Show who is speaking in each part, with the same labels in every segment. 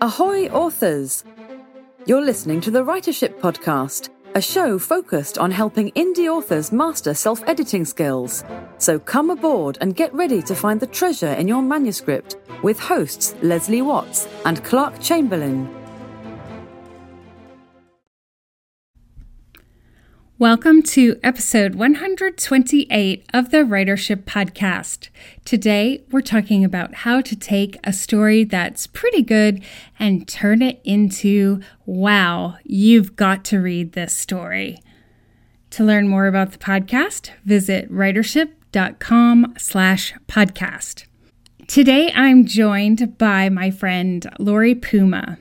Speaker 1: Ahoy, authors! You're listening to the Writership Podcast, a show focused on helping indie authors master self editing skills. So come aboard and get ready to find the treasure in your manuscript with hosts Leslie Watts and Clark Chamberlain.
Speaker 2: Welcome to episode 128 of the Writership Podcast. Today, we're talking about how to take a story that's pretty good and turn it into wow, you've got to read this story. To learn more about the podcast, visit writership.com slash podcast. Today, I'm joined by my friend Lori Puma.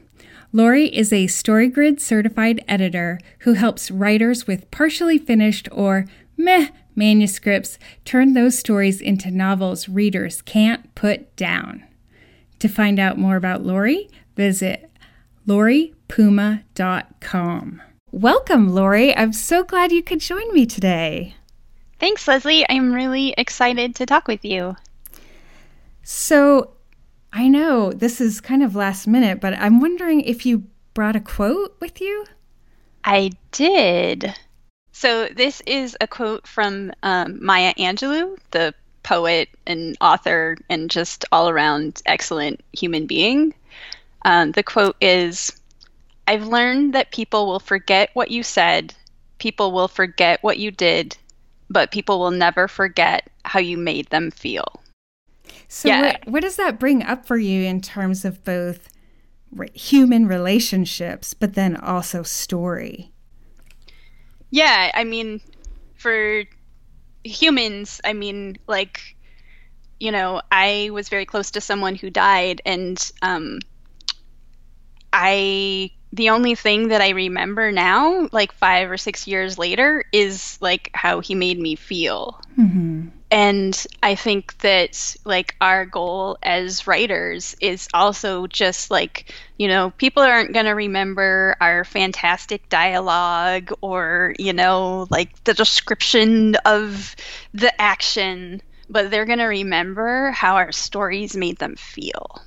Speaker 2: Lori is a StoryGrid certified editor who helps writers with partially finished or meh manuscripts turn those stories into novels readers can't put down. To find out more about Lori, visit loripuma.com. Welcome, Lori. I'm so glad you could join me today.
Speaker 3: Thanks, Leslie. I'm really excited to talk with you.
Speaker 2: So, I know this is kind of last minute, but I'm wondering if you brought a quote with you?
Speaker 3: I did. So, this is a quote from um, Maya Angelou, the poet and author, and just all around excellent human being. Um, the quote is I've learned that people will forget what you said, people will forget what you did, but people will never forget how you made them feel.
Speaker 2: So, yeah. what, what does that bring up for you in terms of both human relationships, but then also story?
Speaker 3: Yeah, I mean, for humans, I mean, like, you know, I was very close to someone who died, and um, I the only thing that I remember now, like five or six years later, is like how he made me feel. Mm-hmm. And I think that like our goal as writers is also just like, you know, people aren't going to remember our fantastic dialogue or, you know, like the description of the action, but they're going to remember how our stories made them feel.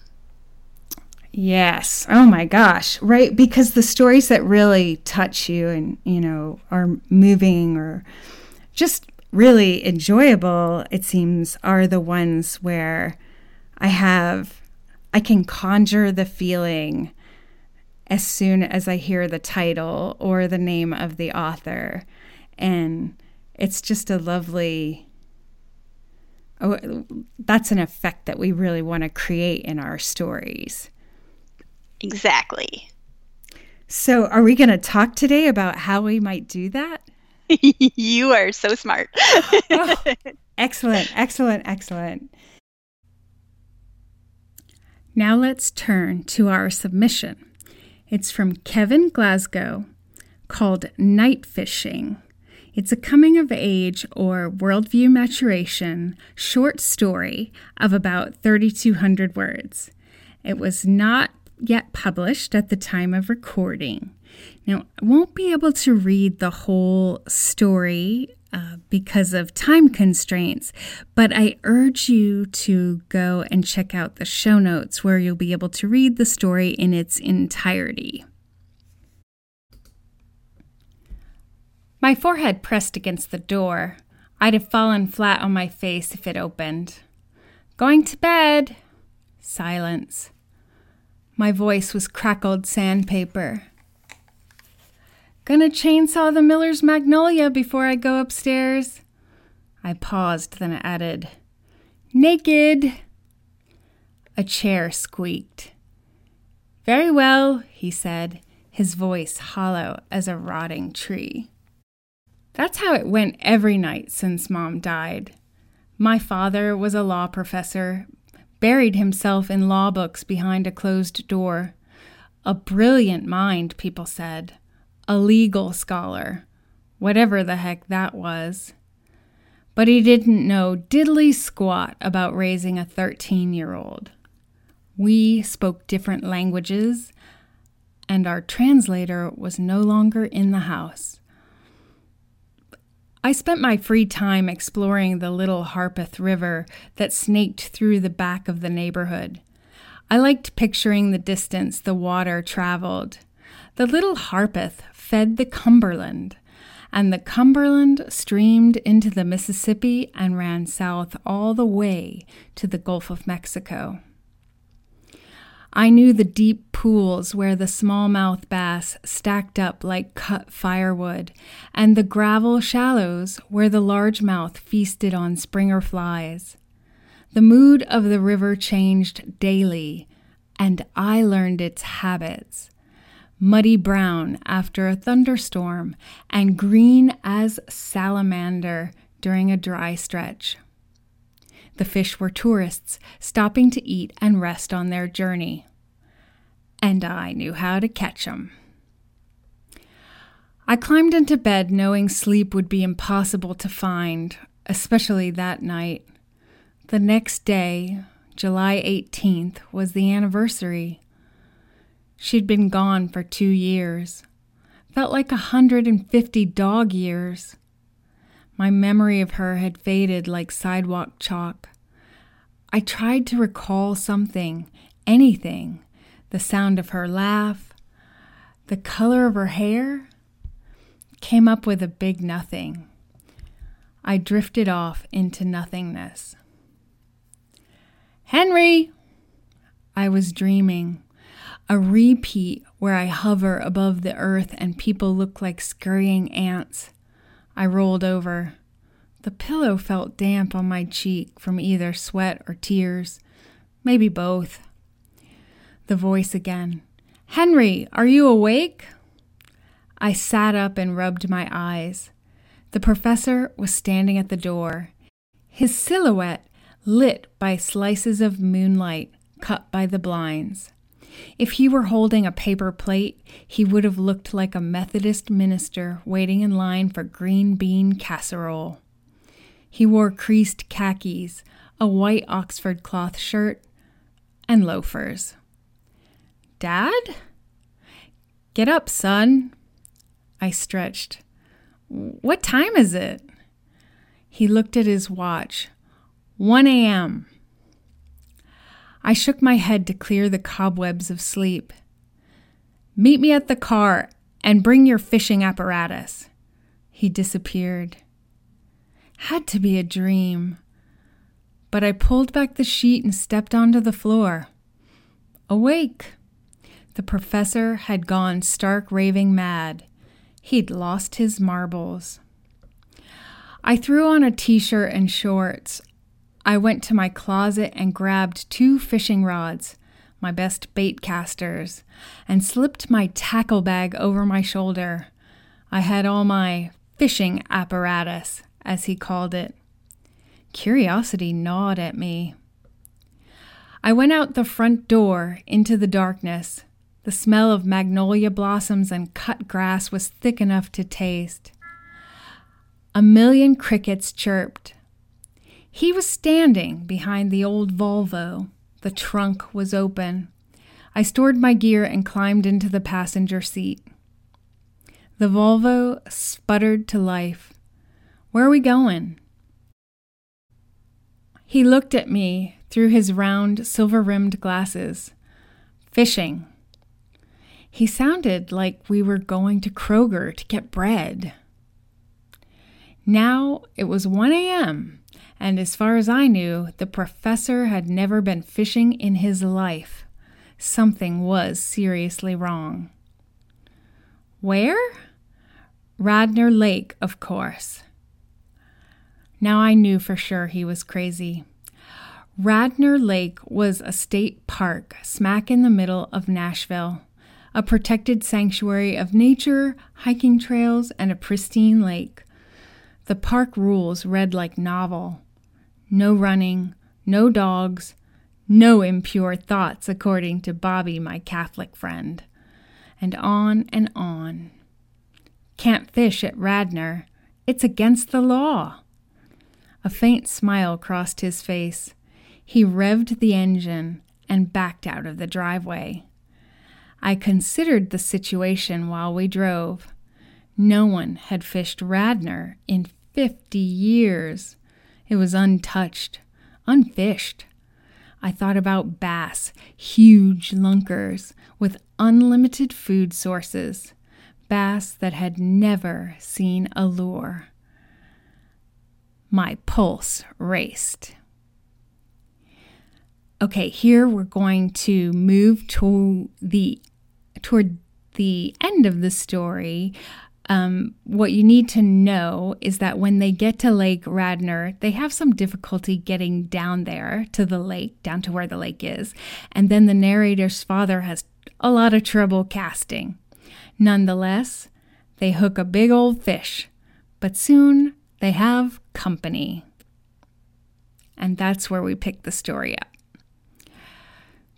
Speaker 2: Yes. Oh my gosh. Right. Because the stories that really touch you and, you know, are moving or just really enjoyable, it seems, are the ones where I have, I can conjure the feeling as soon as I hear the title or the name of the author. And it's just a lovely, oh, that's an effect that we really want to create in our stories.
Speaker 3: Exactly.
Speaker 2: So, are we going to talk today about how we might do that?
Speaker 3: you are so smart. oh,
Speaker 2: excellent, excellent, excellent. Now let's turn to our submission. It's from Kevin Glasgow called Night Fishing. It's a coming of age or worldview maturation short story of about 3,200 words. It was not yet published at the time of recording. Now, I won't be able to read the whole story uh, because of time constraints, but I urge you to go and check out the show notes where you'll be able to read the story in its entirety. My forehead pressed against the door. I'd have fallen flat on my face if it opened. Going to bed. Silence. My voice was crackled sandpaper. Gonna chainsaw the Miller's Magnolia before I go upstairs. I paused, then added, Naked. A chair squeaked. Very well, he said, his voice hollow as a rotting tree. That's how it went every night since Mom died. My father was a law professor, buried himself in law books behind a closed door. A brilliant mind, people said. A legal scholar. Whatever the heck that was. But he didn't know diddly squat about raising a 13 year old. We spoke different languages, and our translator was no longer in the house. I spent my free time exploring the little Harpeth River that snaked through the back of the neighborhood. I liked picturing the distance the water traveled. The little Harpeth fed the Cumberland, and the Cumberland streamed into the Mississippi and ran south all the way to the Gulf of Mexico. I knew the deep pools where the smallmouth bass stacked up like cut firewood, and the gravel shallows where the largemouth feasted on springer flies. The mood of the river changed daily, and I learned its habits. Muddy brown after a thunderstorm, and green as salamander during a dry stretch. The fish were tourists stopping to eat and rest on their journey. And I knew how to catch 'em. I climbed into bed knowing sleep would be impossible to find, especially that night. The next day, July 18th, was the anniversary. She'd been gone for two years. Felt like a hundred and fifty dog years. My memory of her had faded like sidewalk chalk. I tried to recall something, anything the sound of her laugh, the color of her hair. Came up with a big nothing. I drifted off into nothingness. Henry! I was dreaming. A repeat where I hover above the earth and people look like scurrying ants. I rolled over. The pillow felt damp on my cheek from either sweat or tears, maybe both. The voice again Henry, are you awake? I sat up and rubbed my eyes. The professor was standing at the door, his silhouette lit by slices of moonlight cut by the blinds. If he were holding a paper plate, he would have looked like a Methodist minister waiting in line for green bean casserole. He wore creased khakis, a white Oxford cloth shirt, and loafers. Dad? Get up, son. I stretched. What time is it? He looked at his watch. 1 a.m. I shook my head to clear the cobwebs of sleep. Meet me at the car and bring your fishing apparatus. He disappeared. Had to be a dream. But I pulled back the sheet and stepped onto the floor. Awake. The professor had gone stark raving mad. He'd lost his marbles. I threw on a t shirt and shorts. I went to my closet and grabbed two fishing rods, my best bait casters, and slipped my tackle bag over my shoulder. I had all my fishing apparatus as he called it. Curiosity gnawed at me. I went out the front door into the darkness. The smell of magnolia blossoms and cut grass was thick enough to taste. A million crickets chirped. He was standing behind the old Volvo. The trunk was open. I stored my gear and climbed into the passenger seat. The Volvo sputtered to life. Where are we going? He looked at me through his round, silver rimmed glasses. Fishing. He sounded like we were going to Kroger to get bread. Now it was 1 a.m., and as far as I knew, the professor had never been fishing in his life. Something was seriously wrong. Where? Radnor Lake, of course. Now I knew for sure he was crazy. Radnor Lake was a state park smack in the middle of Nashville, a protected sanctuary of nature, hiking trails, and a pristine lake. The park rules read like novel no running, no dogs, no impure thoughts, according to Bobby, my Catholic friend. And on and on. Can't fish at Radnor. It's against the law. A faint smile crossed his face. He revved the engine and backed out of the driveway. I considered the situation while we drove. No one had fished Radnor in fifty years. It was untouched, unfished. I thought about bass, huge lunkers with unlimited food sources, bass that had never seen a lure. My pulse raced. Okay, here we're going to move to the toward the end of the story. Um, what you need to know is that when they get to Lake Radnor, they have some difficulty getting down there to the lake, down to where the lake is. And then the narrator's father has a lot of trouble casting. Nonetheless, they hook a big old fish, but soon they have company. And that's where we pick the story up.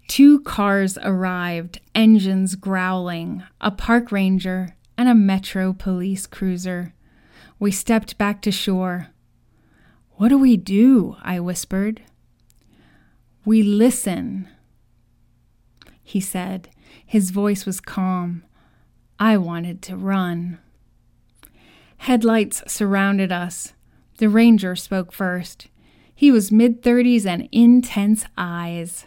Speaker 2: Two cars arrived, engines growling, a park ranger and a metro police cruiser. We stepped back to shore. What do we do? I whispered. We listen, he said. His voice was calm. I wanted to run. Headlights surrounded us. The ranger spoke first. He was mid 30s and intense eyes.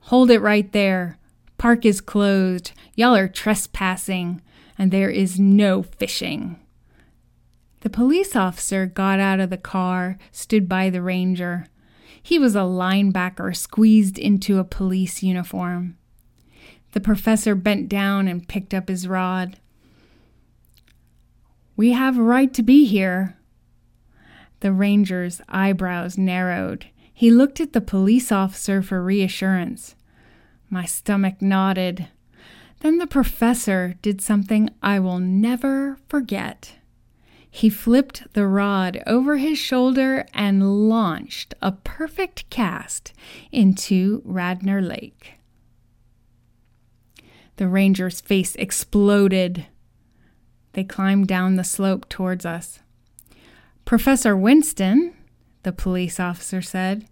Speaker 2: Hold it right there. Park is closed. Y'all are trespassing, and there is no fishing. The police officer got out of the car, stood by the ranger. He was a linebacker squeezed into a police uniform. The professor bent down and picked up his rod. We have a right to be here. The ranger's eyebrows narrowed. He looked at the police officer for reassurance. My stomach nodded. Then the professor did something I will never forget. He flipped the rod over his shoulder and launched a perfect cast into Radnor Lake. The ranger's face exploded. They climbed down the slope towards us. Professor Winston, the police officer said,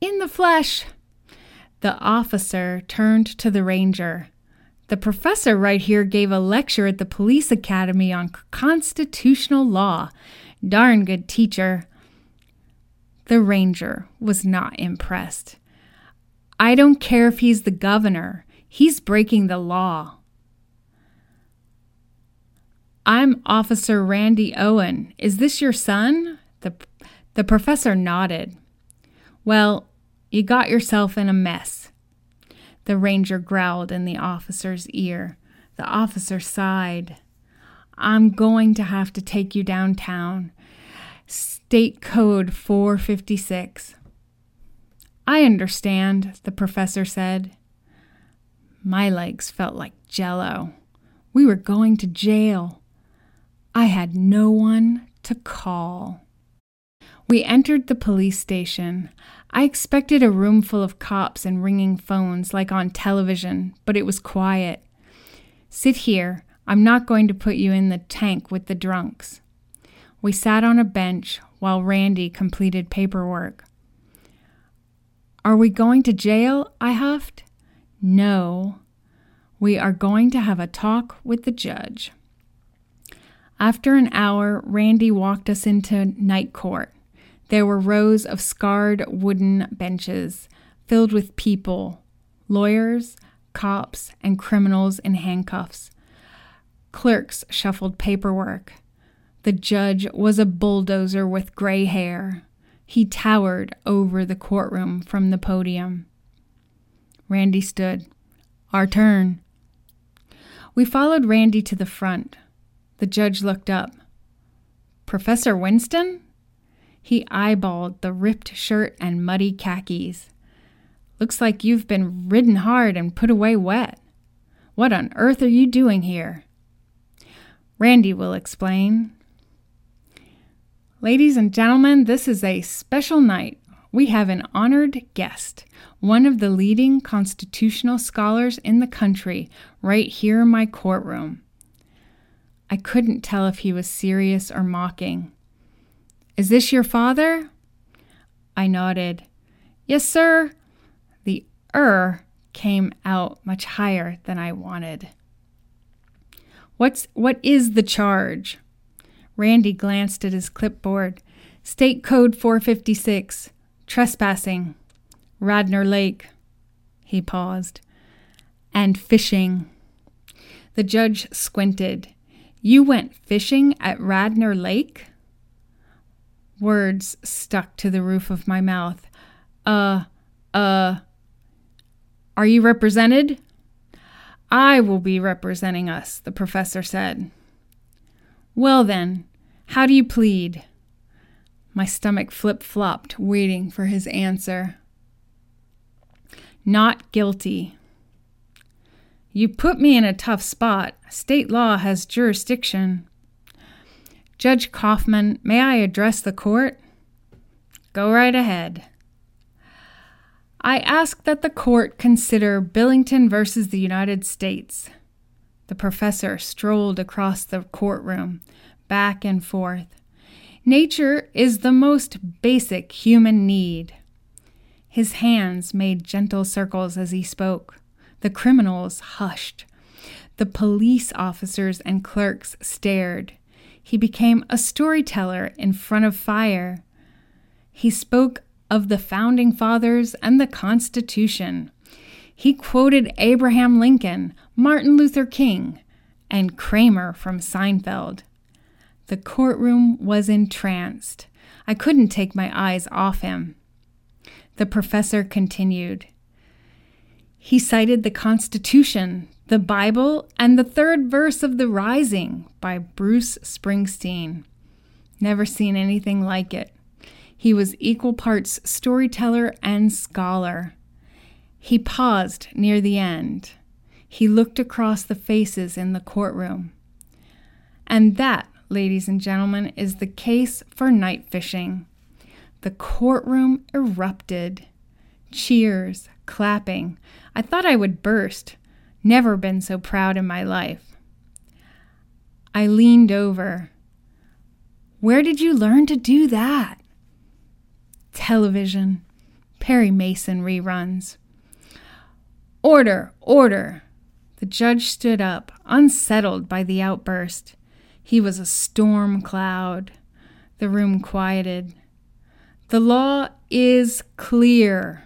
Speaker 2: in the flesh. The officer turned to the ranger. The professor right here gave a lecture at the police academy on constitutional law. Darn good teacher. The ranger was not impressed. I don't care if he's the governor, he's breaking the law. I'm Officer Randy Owen. Is this your son? The, the professor nodded. Well, you got yourself in a mess. The ranger growled in the officer's ear. The officer sighed. I'm going to have to take you downtown. State Code 456. I understand, the professor said. My legs felt like jello. We were going to jail. I had no one to call. We entered the police station. I expected a room full of cops and ringing phones like on television, but it was quiet. Sit here. I'm not going to put you in the tank with the drunks. We sat on a bench while Randy completed paperwork. Are we going to jail? I huffed. No. We are going to have a talk with the judge. After an hour, Randy walked us into night court. There were rows of scarred wooden benches filled with people lawyers, cops, and criminals in handcuffs. Clerks shuffled paperwork. The judge was a bulldozer with gray hair. He towered over the courtroom from the podium. Randy stood. Our turn. We followed Randy to the front. The judge looked up. Professor Winston? He eyeballed the ripped shirt and muddy khakis. Looks like you've been ridden hard and put away wet. What on earth are you doing here? Randy will explain. Ladies and gentlemen, this is a special night. We have an honored guest, one of the leading constitutional scholars in the country, right here in my courtroom. I couldn't tell if he was serious or mocking. Is this your father? I nodded. Yes, sir. The er came out much higher than I wanted. What's what is the charge? Randy glanced at his clipboard. State Code 456. Trespassing. Radnor Lake. He paused. And fishing. The judge squinted. You went fishing at Radnor Lake? Words stuck to the roof of my mouth. Uh, uh, are you represented? I will be representing us, the professor said. Well, then, how do you plead? My stomach flip flopped, waiting for his answer. Not guilty. You put me in a tough spot. State law has jurisdiction. Judge Kaufman, may I address the court? Go right ahead. I ask that the court consider Billington versus the United States. The professor strolled across the courtroom, back and forth. Nature is the most basic human need. His hands made gentle circles as he spoke. The criminals hushed. The police officers and clerks stared. He became a storyteller in front of fire. He spoke of the founding fathers and the Constitution. He quoted Abraham Lincoln, Martin Luther King, and Kramer from Seinfeld. The courtroom was entranced. I couldn't take my eyes off him. The professor continued. He cited the Constitution, the Bible, and the third verse of The Rising by Bruce Springsteen. Never seen anything like it. He was equal parts storyteller and scholar. He paused near the end. He looked across the faces in the courtroom. And that, ladies and gentlemen, is the case for night fishing. The courtroom erupted. Cheers, clapping. I thought I would burst. Never been so proud in my life. I leaned over. Where did you learn to do that? television, Perry Mason reruns. Order, order! The judge stood up, unsettled by the outburst. He was a storm cloud. The room quieted. The law is clear.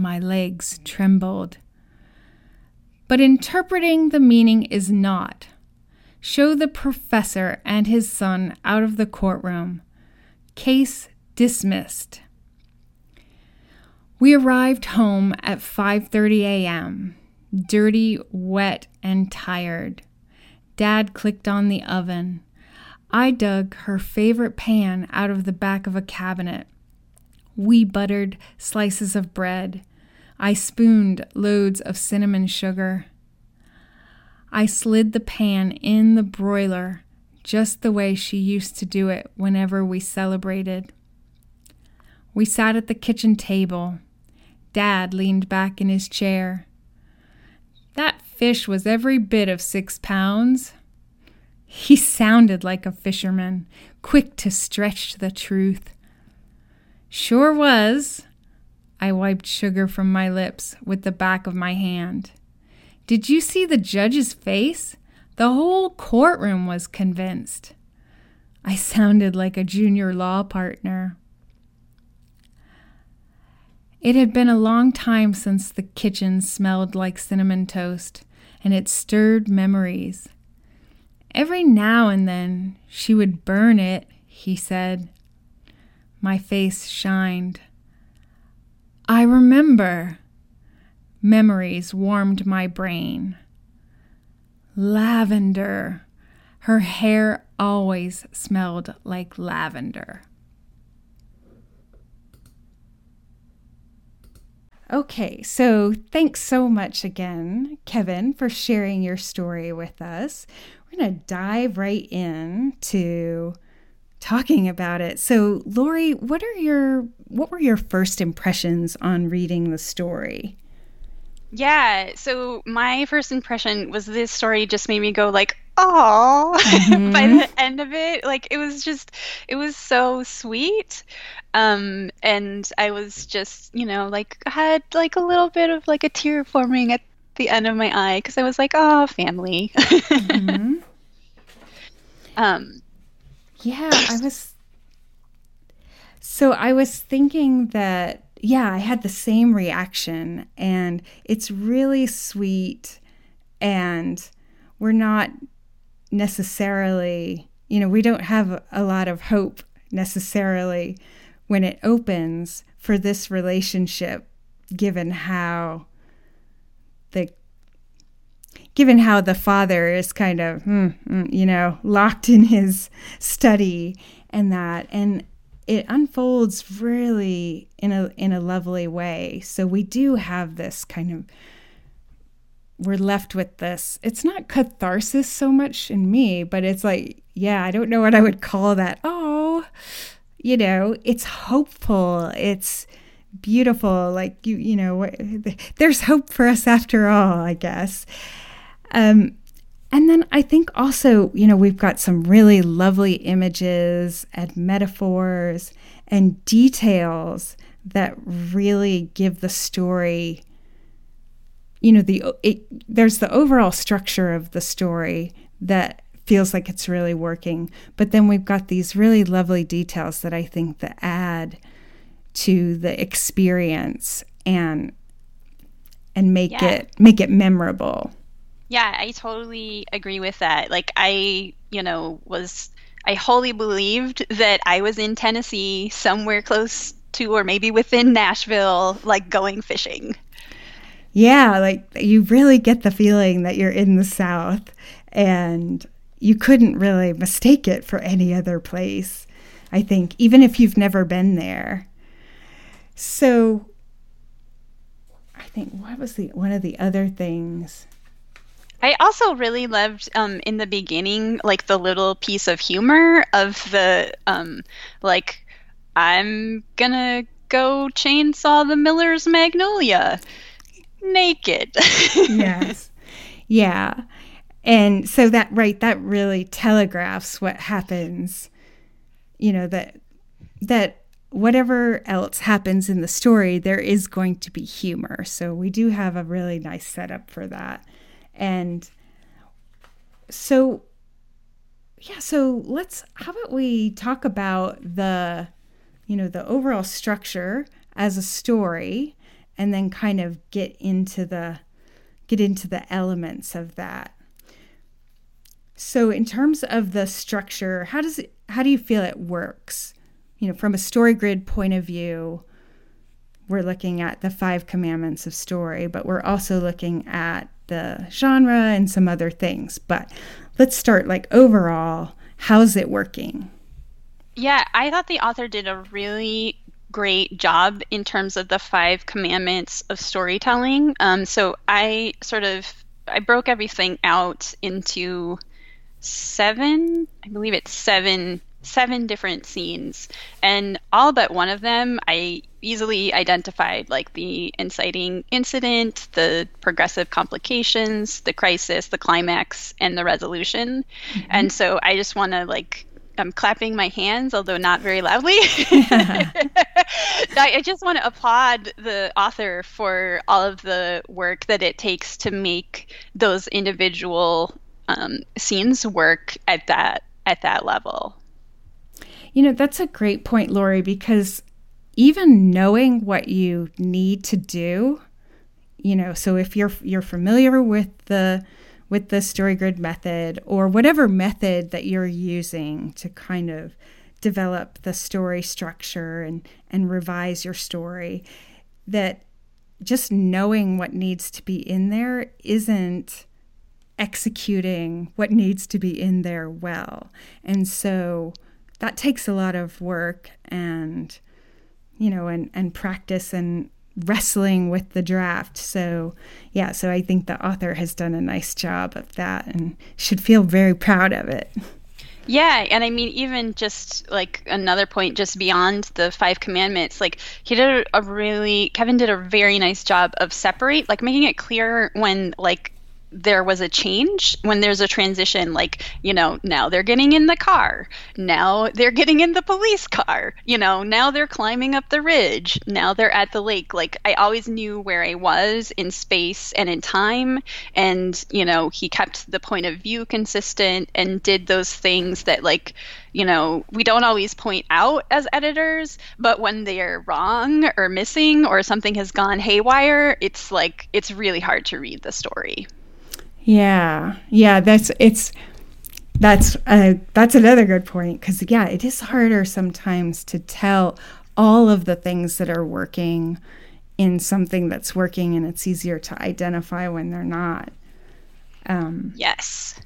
Speaker 2: My legs trembled. But interpreting the meaning is not. Show the professor and his son out of the courtroom. Case dismissed. We arrived home at 5:30 a.m. Dirty, wet, and tired. Dad clicked on the oven. I dug her favorite pan out of the back of a cabinet. We buttered slices of bread. I spooned loads of cinnamon sugar. I slid the pan in the broiler just the way she used to do it whenever we celebrated. We sat at the kitchen table. Dad leaned back in his chair. That fish was every bit of six pounds. He sounded like a fisherman, quick to stretch the truth. Sure was. I wiped sugar from my lips with the back of my hand. Did you see the judge's face? The whole courtroom was convinced. I sounded like a junior law partner. It had been a long time since the kitchen smelled like cinnamon toast, and it stirred memories. Every now and then she would burn it, he said. My face shined. I remember. Memories warmed my brain. Lavender. Her hair always smelled like lavender. Okay, so thanks so much again, Kevin, for sharing your story with us. We're going to dive right in to talking about it. So, Lori, what are your what were your first impressions on reading the story?
Speaker 3: Yeah, so my first impression was this story just made me go like, "Oh!" Mm-hmm. by the end of it, like it was just it was so sweet. Um and I was just, you know, like had like a little bit of like a tear forming at the end of my eye cuz I was like, "Oh, family." mm-hmm.
Speaker 2: Um yeah, I was so I was thinking that yeah, I had the same reaction. And it's really sweet. And we're not necessarily, you know, we don't have a lot of hope necessarily when it opens for this relationship, given how given how the father is kind of, mm, mm, you know, locked in his study and that, and it unfolds really in a in a lovely way. So we do have this kind of we're left with this. It's not catharsis so much in me, but it's like, yeah, I don't know what I would call that. Oh, you know, it's hopeful. It's beautiful. Like you, you know, there's hope for us after all, I guess. Um, and then I think also, you know, we've got some really lovely images and metaphors and details that really give the story you know the it, there's the overall structure of the story that feels like it's really working but then we've got these really lovely details that I think that add to the experience and and make yeah. it make it memorable
Speaker 3: yeah, I totally agree with that. Like I, you know, was I wholly believed that I was in Tennessee, somewhere close to or maybe within Nashville, like going fishing.
Speaker 2: Yeah, like you really get the feeling that you're in the South and you couldn't really mistake it for any other place. I think, even if you've never been there. So I think what was the one of the other things
Speaker 3: I also really loved um, in the beginning, like the little piece of humor of the, um, like, I'm gonna go chainsaw the Miller's Magnolia naked.
Speaker 2: yes. Yeah. And so that, right, that really telegraphs what happens, you know, that, that whatever else happens in the story, there is going to be humor. So we do have a really nice setup for that. And so, yeah, so let's, how about we talk about the, you know, the overall structure as a story and then kind of get into the, get into the elements of that. So, in terms of the structure, how does it, how do you feel it works? You know, from a story grid point of view, we're looking at the five commandments of story, but we're also looking at the genre and some other things. But let's start like overall, how's it working?
Speaker 3: Yeah, I thought the author did a really great job in terms of the five commandments of storytelling. Um, so I sort of I broke everything out into seven, I believe it's seven seven different scenes and all but one of them i easily identified like the inciting incident the progressive complications the crisis the climax and the resolution mm-hmm. and so i just want to like I'm clapping my hands, although not very loudly. I, I, just want to applaud the author for all of the work that it takes to make those individual um, scenes work at that at that level.
Speaker 2: You know, that's a great point, Lori, because even knowing what you need to do, you know, so if you're you're familiar with the with the story grid method or whatever method that you're using to kind of develop the story structure and and revise your story that just knowing what needs to be in there isn't executing what needs to be in there well. And so that takes a lot of work and you know and and practice and wrestling with the draft. So yeah so i think the author has done a nice job of that and should feel very proud of it.
Speaker 3: Yeah, and I mean, even just like another point, just beyond the five commandments, like he did a really, Kevin did a very nice job of separate, like making it clear when like there was a change when there's a transition like you know now they're getting in the car now they're getting in the police car you know now they're climbing up the ridge now they're at the lake. Like i always knew where i was in space and in time and you know he kept the point of view consistent and did those things that like you know we don't always point out as editors but when they're wrong or missing or something has gone haywire it's like it's really hard to read the story
Speaker 2: yeah, yeah, that's it's that's uh, that's another good point because yeah, it is harder sometimes to tell all of the things that are working in something that's working, and it's easier to identify when they're not.
Speaker 3: Um, yes.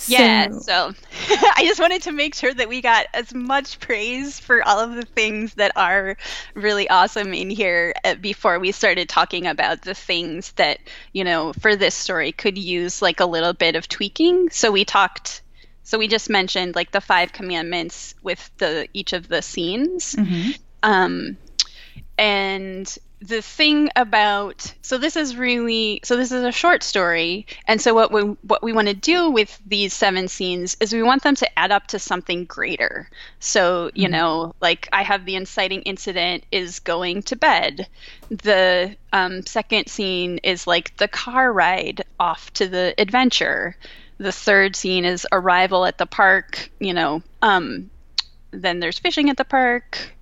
Speaker 3: So, yeah, so I just wanted to make sure that we got as much praise for all of the things that are really awesome in here uh, before we started talking about the things that, you know, for this story could use like a little bit of tweaking. So we talked so we just mentioned like the five commandments with the each of the scenes. Mm-hmm. Um and the thing about so this is really so this is a short story. And so what we what we want to do with these seven scenes is we want them to add up to something greater. So you mm-hmm. know like i have the inciting incident is going to bed. The um, second scene is like the car ride off to the adventure. The third scene is arrival at the park you know um, then there's fishing at the park.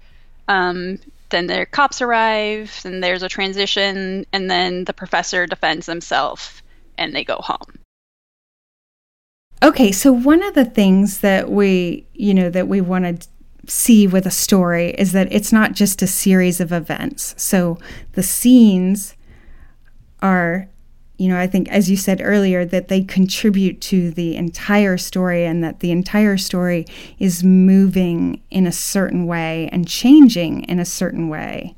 Speaker 3: Um, then their cops arrive, and there's a transition, and then the professor defends himself, and they go home.
Speaker 2: Okay, so one of the things that we, you know, that we want to see with a story is that it's not just a series of events. So the scenes are you know, I think, as you said earlier, that they contribute to the entire story and that the entire story is moving in a certain way and changing in a certain way.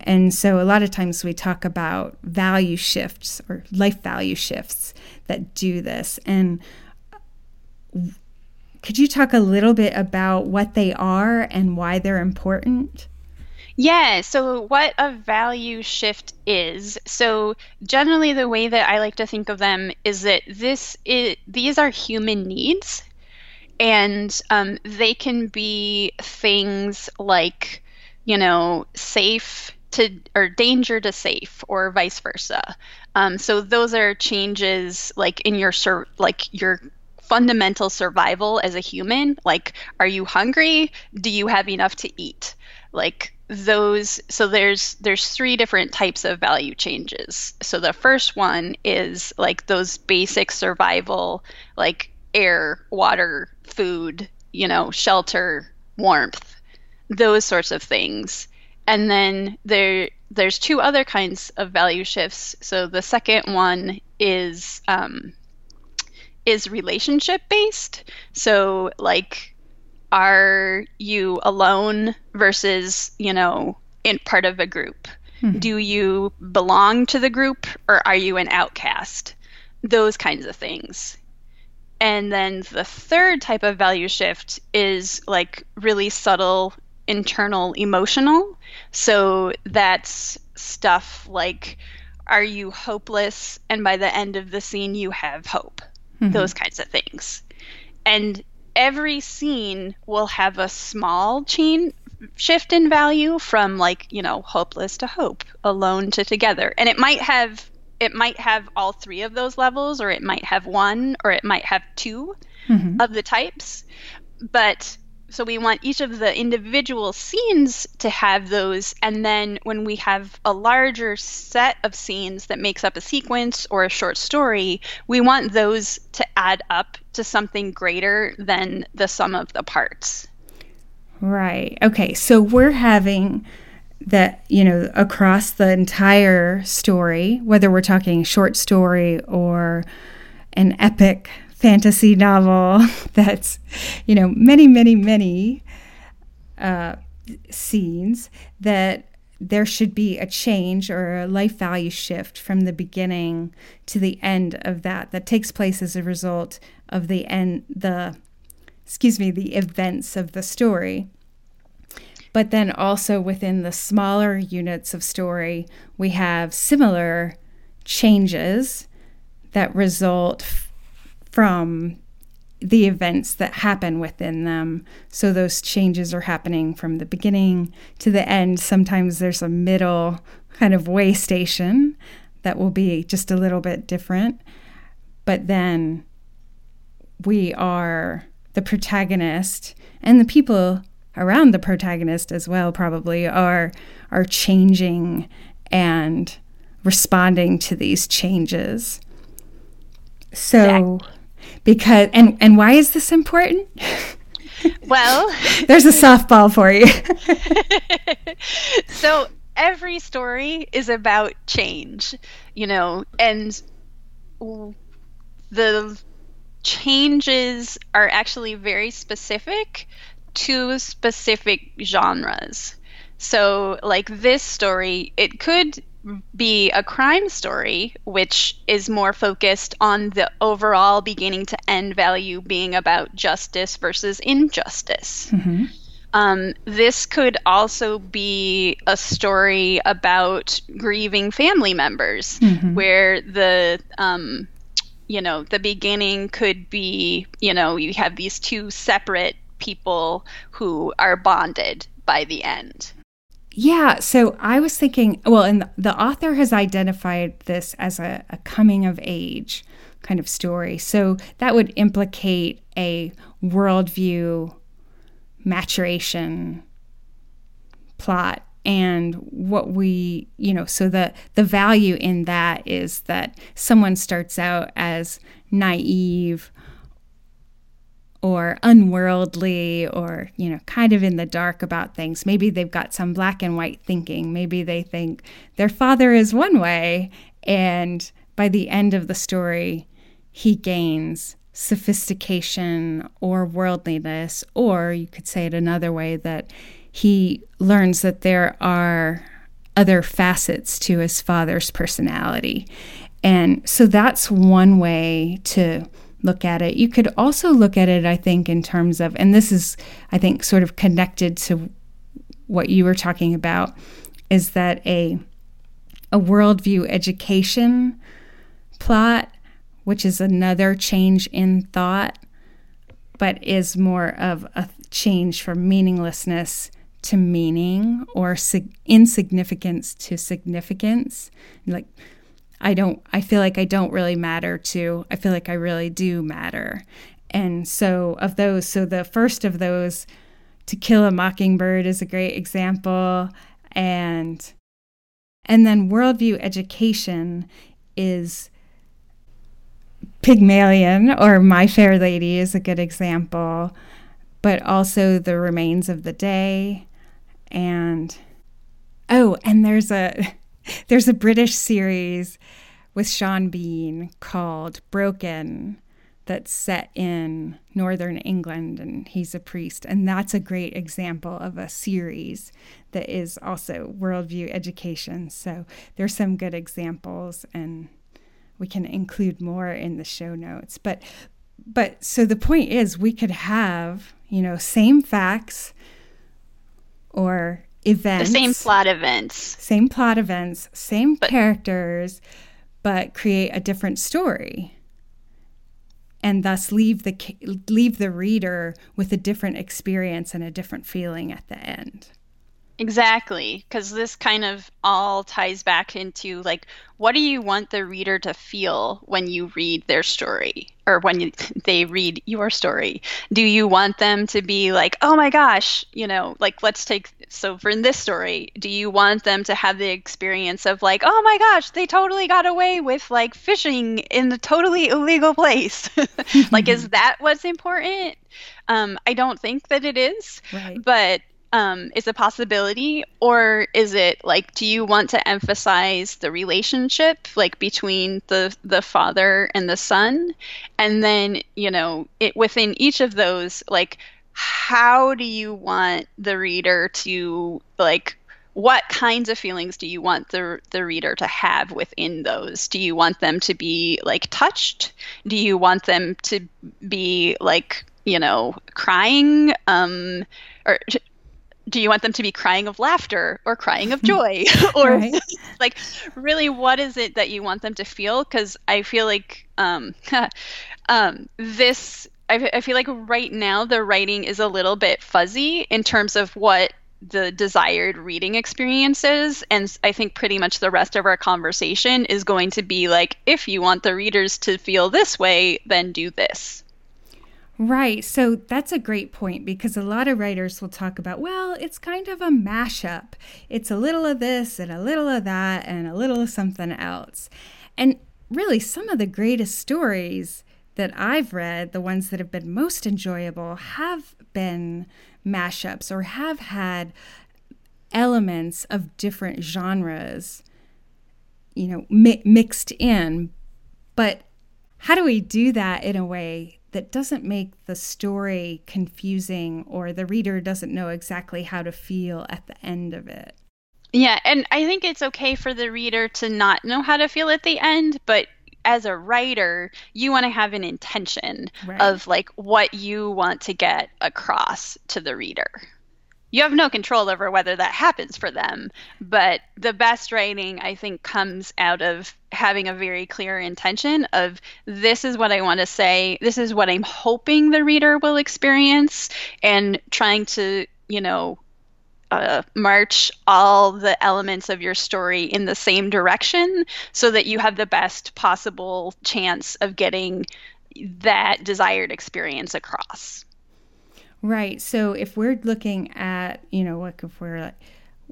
Speaker 2: And so, a lot of times we talk about value shifts or life value shifts that do this. And could you talk a little bit about what they are and why they're important?
Speaker 3: Yeah, so what a value shift is. So generally the way that I like to think of them is that this is these are human needs and um, they can be things like, you know, safe to or danger to safe or vice versa. Um, so those are changes like in your sur- like your fundamental survival as a human. Like, are you hungry? Do you have enough to eat? Like those so there's there's three different types of value changes. So the first one is like those basic survival like air water food you know shelter warmth those sorts of things. And then there there's two other kinds of value shifts. So the second one is um, is relationship based so like are you alone versus, you know, in part of a group? Mm-hmm. Do you belong to the group or are you an outcast? Those kinds of things. And then the third type of value shift is like really subtle internal emotional. So that's stuff like are you hopeless and by the end of the scene you have hope. Mm-hmm. Those kinds of things. And every scene will have a small chain shift in value from like you know hopeless to hope alone to together and it might have it might have all three of those levels or it might have one or it might have 2 mm-hmm. of the types but so we want each of the individual scenes to have those and then when we have a larger set of scenes that makes up a sequence or a short story we want those to add up to something greater than the sum of the parts.
Speaker 2: Right. Okay so we're having that you know across the entire story whether we're talking short story or an epic fantasy novel that's, you know, many, many, many uh, scenes that there should be a change or a life value shift from the beginning to the end of that that takes place as a result of the end the excuse me the events of the story. But then also within the smaller units of story we have similar changes that result from the events that happen within them. So those changes are happening from the beginning to the end. Sometimes there's a middle kind of way station that will be just a little bit different. But then we are the protagonist and the people around the protagonist as well probably are are changing and responding to these changes. So exactly. Because and and why is this important?
Speaker 3: Well,
Speaker 2: there's a softball for you.
Speaker 3: so every story is about change, you know, and the changes are actually very specific to specific genres. So, like this story, it could be a crime story, which is more focused on the overall beginning to end value being about justice versus injustice. Mm-hmm. Um, this could also be a story about grieving family members, mm-hmm. where the um, you know the beginning could be you know you have these two separate people who are bonded by the end.
Speaker 2: Yeah, so I was thinking, well, and the author has identified this as a, a coming of age kind of story. So that would implicate a worldview maturation plot and what we you know so the the value in that is that someone starts out as naive or unworldly or you know kind of in the dark about things maybe they've got some black and white thinking maybe they think their father is one way and by the end of the story he gains sophistication or worldliness, or you could say it another way that he learns that there are other facets to his father's personality. And so that's one way to look at it. You could also look at it, I think, in terms of, and this is, I think, sort of connected to what you were talking about, is that a a worldview education plot which is another change in thought, but is more of a change from meaninglessness to meaning or sig- insignificance to significance. Like, I don't, I feel like I don't really matter to, I feel like I really do matter. And so, of those, so the first of those, To Kill a Mockingbird is a great example. And, and then worldview education is Pygmalion or My Fair Lady is a good example, but also The Remains of the Day and oh, and there's a there's a British series with Sean Bean called Broken that's set in northern England and he's a priest and that's a great example of a series that is also worldview education. So there's some good examples and we can include more in the show notes. But but so the point is we could have, you know, same facts or events.
Speaker 3: The same plot events.
Speaker 2: Same plot events, same but, characters, but create a different story. And thus leave the leave the reader with a different experience and a different feeling at the end.
Speaker 3: Exactly, because this kind of all ties back into like, what do you want the reader to feel when you read their story or when you, they read your story? Do you want them to be like, oh my gosh, you know, like let's take so for in this story, do you want them to have the experience of like, oh my gosh, they totally got away with like fishing in a totally illegal place? like, is that what's important? Um, I don't think that it is, right. but um, is a possibility or is it like do you want to emphasize the relationship like between the the father and the son? And then you know it within each of those like how do you want the reader to like what kinds of feelings do you want the the reader to have within those? Do you want them to be like touched? Do you want them to be like you know crying? Um or do you want them to be crying of laughter or crying of joy? Or like really what is it that you want them to feel? Because i feel like um, um, this I, I feel like right now the writing is a little bit fuzzy in terms of what the desired reading experiences and i think pretty much the rest of our conversation is going to be like if you want the readers to feel this way then do this
Speaker 2: Right. So that's a great point because a lot of writers will talk about, well, it's kind of a mashup. It's a little of this and a little of that and a little of something else. And really, some of the greatest stories that I've read, the ones that have been most enjoyable, have been mashups or have had elements of different genres, you know, mi- mixed in. But how do we do that in a way that doesn't make the story confusing or the reader doesn't know exactly how to feel at the end of it.
Speaker 3: Yeah, and I think it's okay for the reader to not know how to feel at the end, but as a writer, you want to have an intention right. of like what you want to get across to the reader you have no control over whether that happens for them. But the best writing, I think, comes out of having a very clear intention of this is what I want to say, this is what I'm hoping the reader will experience, and trying to, you know, uh, march all the elements of your story in the same direction so that you have the best possible chance of getting that desired experience across.
Speaker 2: Right. So if we're looking at, you know, like if we're like,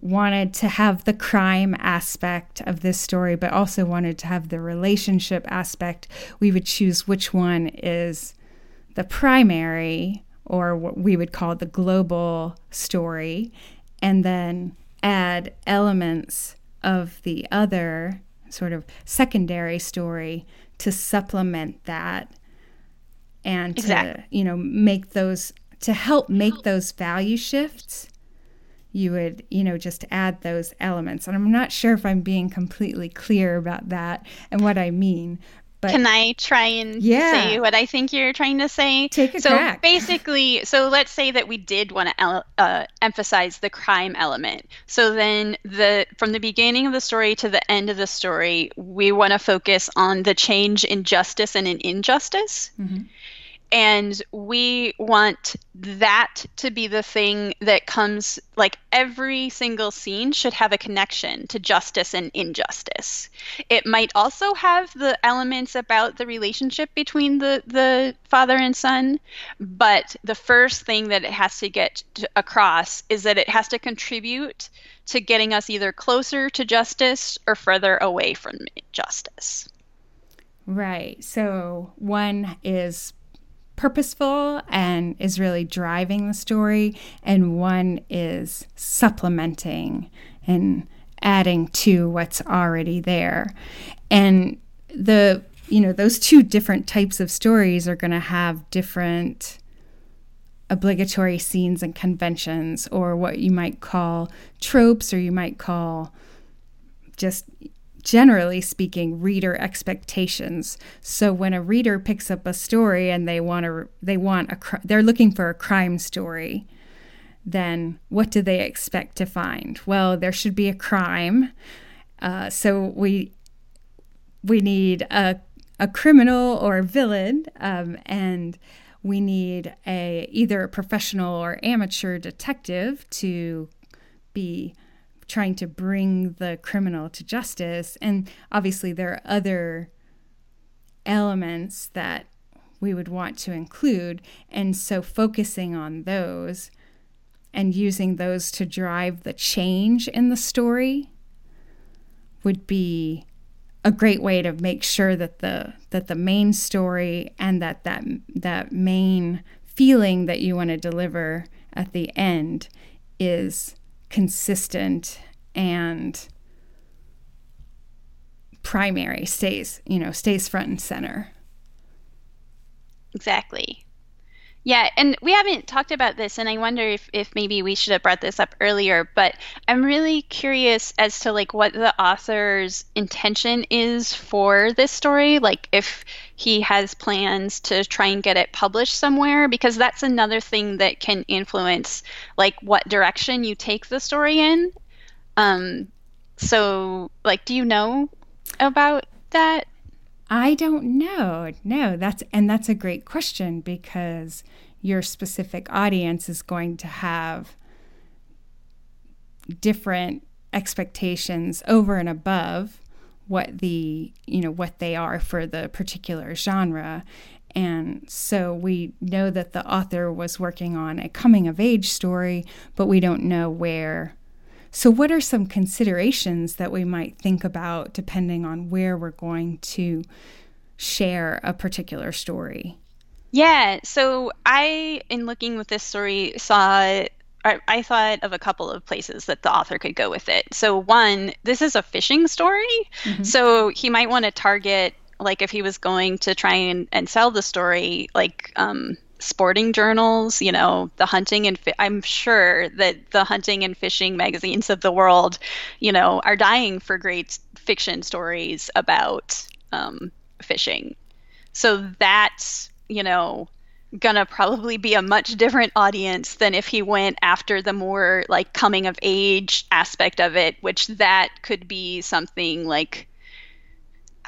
Speaker 2: wanted to have the crime aspect of this story, but also wanted to have the relationship aspect, we would choose which one is the primary or what we would call the global story, and then add elements of the other sort of secondary story to supplement that and exactly. to you know make those to help make those value shifts, you would, you know, just add those elements. And I'm not sure if I'm being completely clear about that and what I mean. But
Speaker 3: Can I try and yeah. say what I think you're trying to say?
Speaker 2: Take a
Speaker 3: so
Speaker 2: crack.
Speaker 3: basically, so let's say that we did want to uh, emphasize the crime element. So then, the from the beginning of the story to the end of the story, we want to focus on the change in justice and in injustice. Mm-hmm and we want that to be the thing that comes like every single scene should have a connection to justice and injustice. It might also have the elements about the relationship between the the father and son but the first thing that it has to get to across is that it has to contribute to getting us either closer to justice or further away from justice.
Speaker 2: Right. So one is purposeful and is really driving the story, and one is supplementing and adding to what's already there. And the you know those two different types of stories are going to have different obligatory scenes and conventions or what you might call tropes or you might call just generally speaking reader expectations. So when a reader picks up a story and they want to they want a they're looking for a crime story then what do they expect to find? Well there should be a crime. Uh, so we we need a a criminal or a villain um, and we need a either a professional or amateur detective to be trying to bring the criminal to justice. And obviously, there are other elements that we would want to include. And so, focusing on those and using those to drive the change in the story would be a great way to make sure that the that the main story and that that that main feeling that you want to deliver at the end is consistent and primary stays, you know, stays front and center.
Speaker 3: Exactly. Yeah, and we haven't talked about this, and I wonder if, if maybe we should have brought this up earlier, but I'm really curious as to like what the author's intention is for this story. Like if he has plans to try and get it published somewhere because that's another thing that can influence like what direction you take the story in. Um, so, like, do you know about that?
Speaker 2: I don't know. No, that's and that's a great question because your specific audience is going to have different expectations over and above what the you know what they are for the particular genre. And so we know that the author was working on a coming of age story but we don't know where. So what are some considerations that we might think about depending on where we're going to share a particular story?
Speaker 3: Yeah so i in looking with this story saw I, I thought of a couple of places that the author could go with it. So, one, this is a fishing story. Mm-hmm. So, he might want to target, like, if he was going to try and, and sell the story, like, um, sporting journals, you know, the hunting and fi- I'm sure that the hunting and fishing magazines of the world, you know, are dying for great fiction stories about um, fishing. So that's, you know, gonna probably be a much different audience than if he went after the more like coming of age aspect of it which that could be something like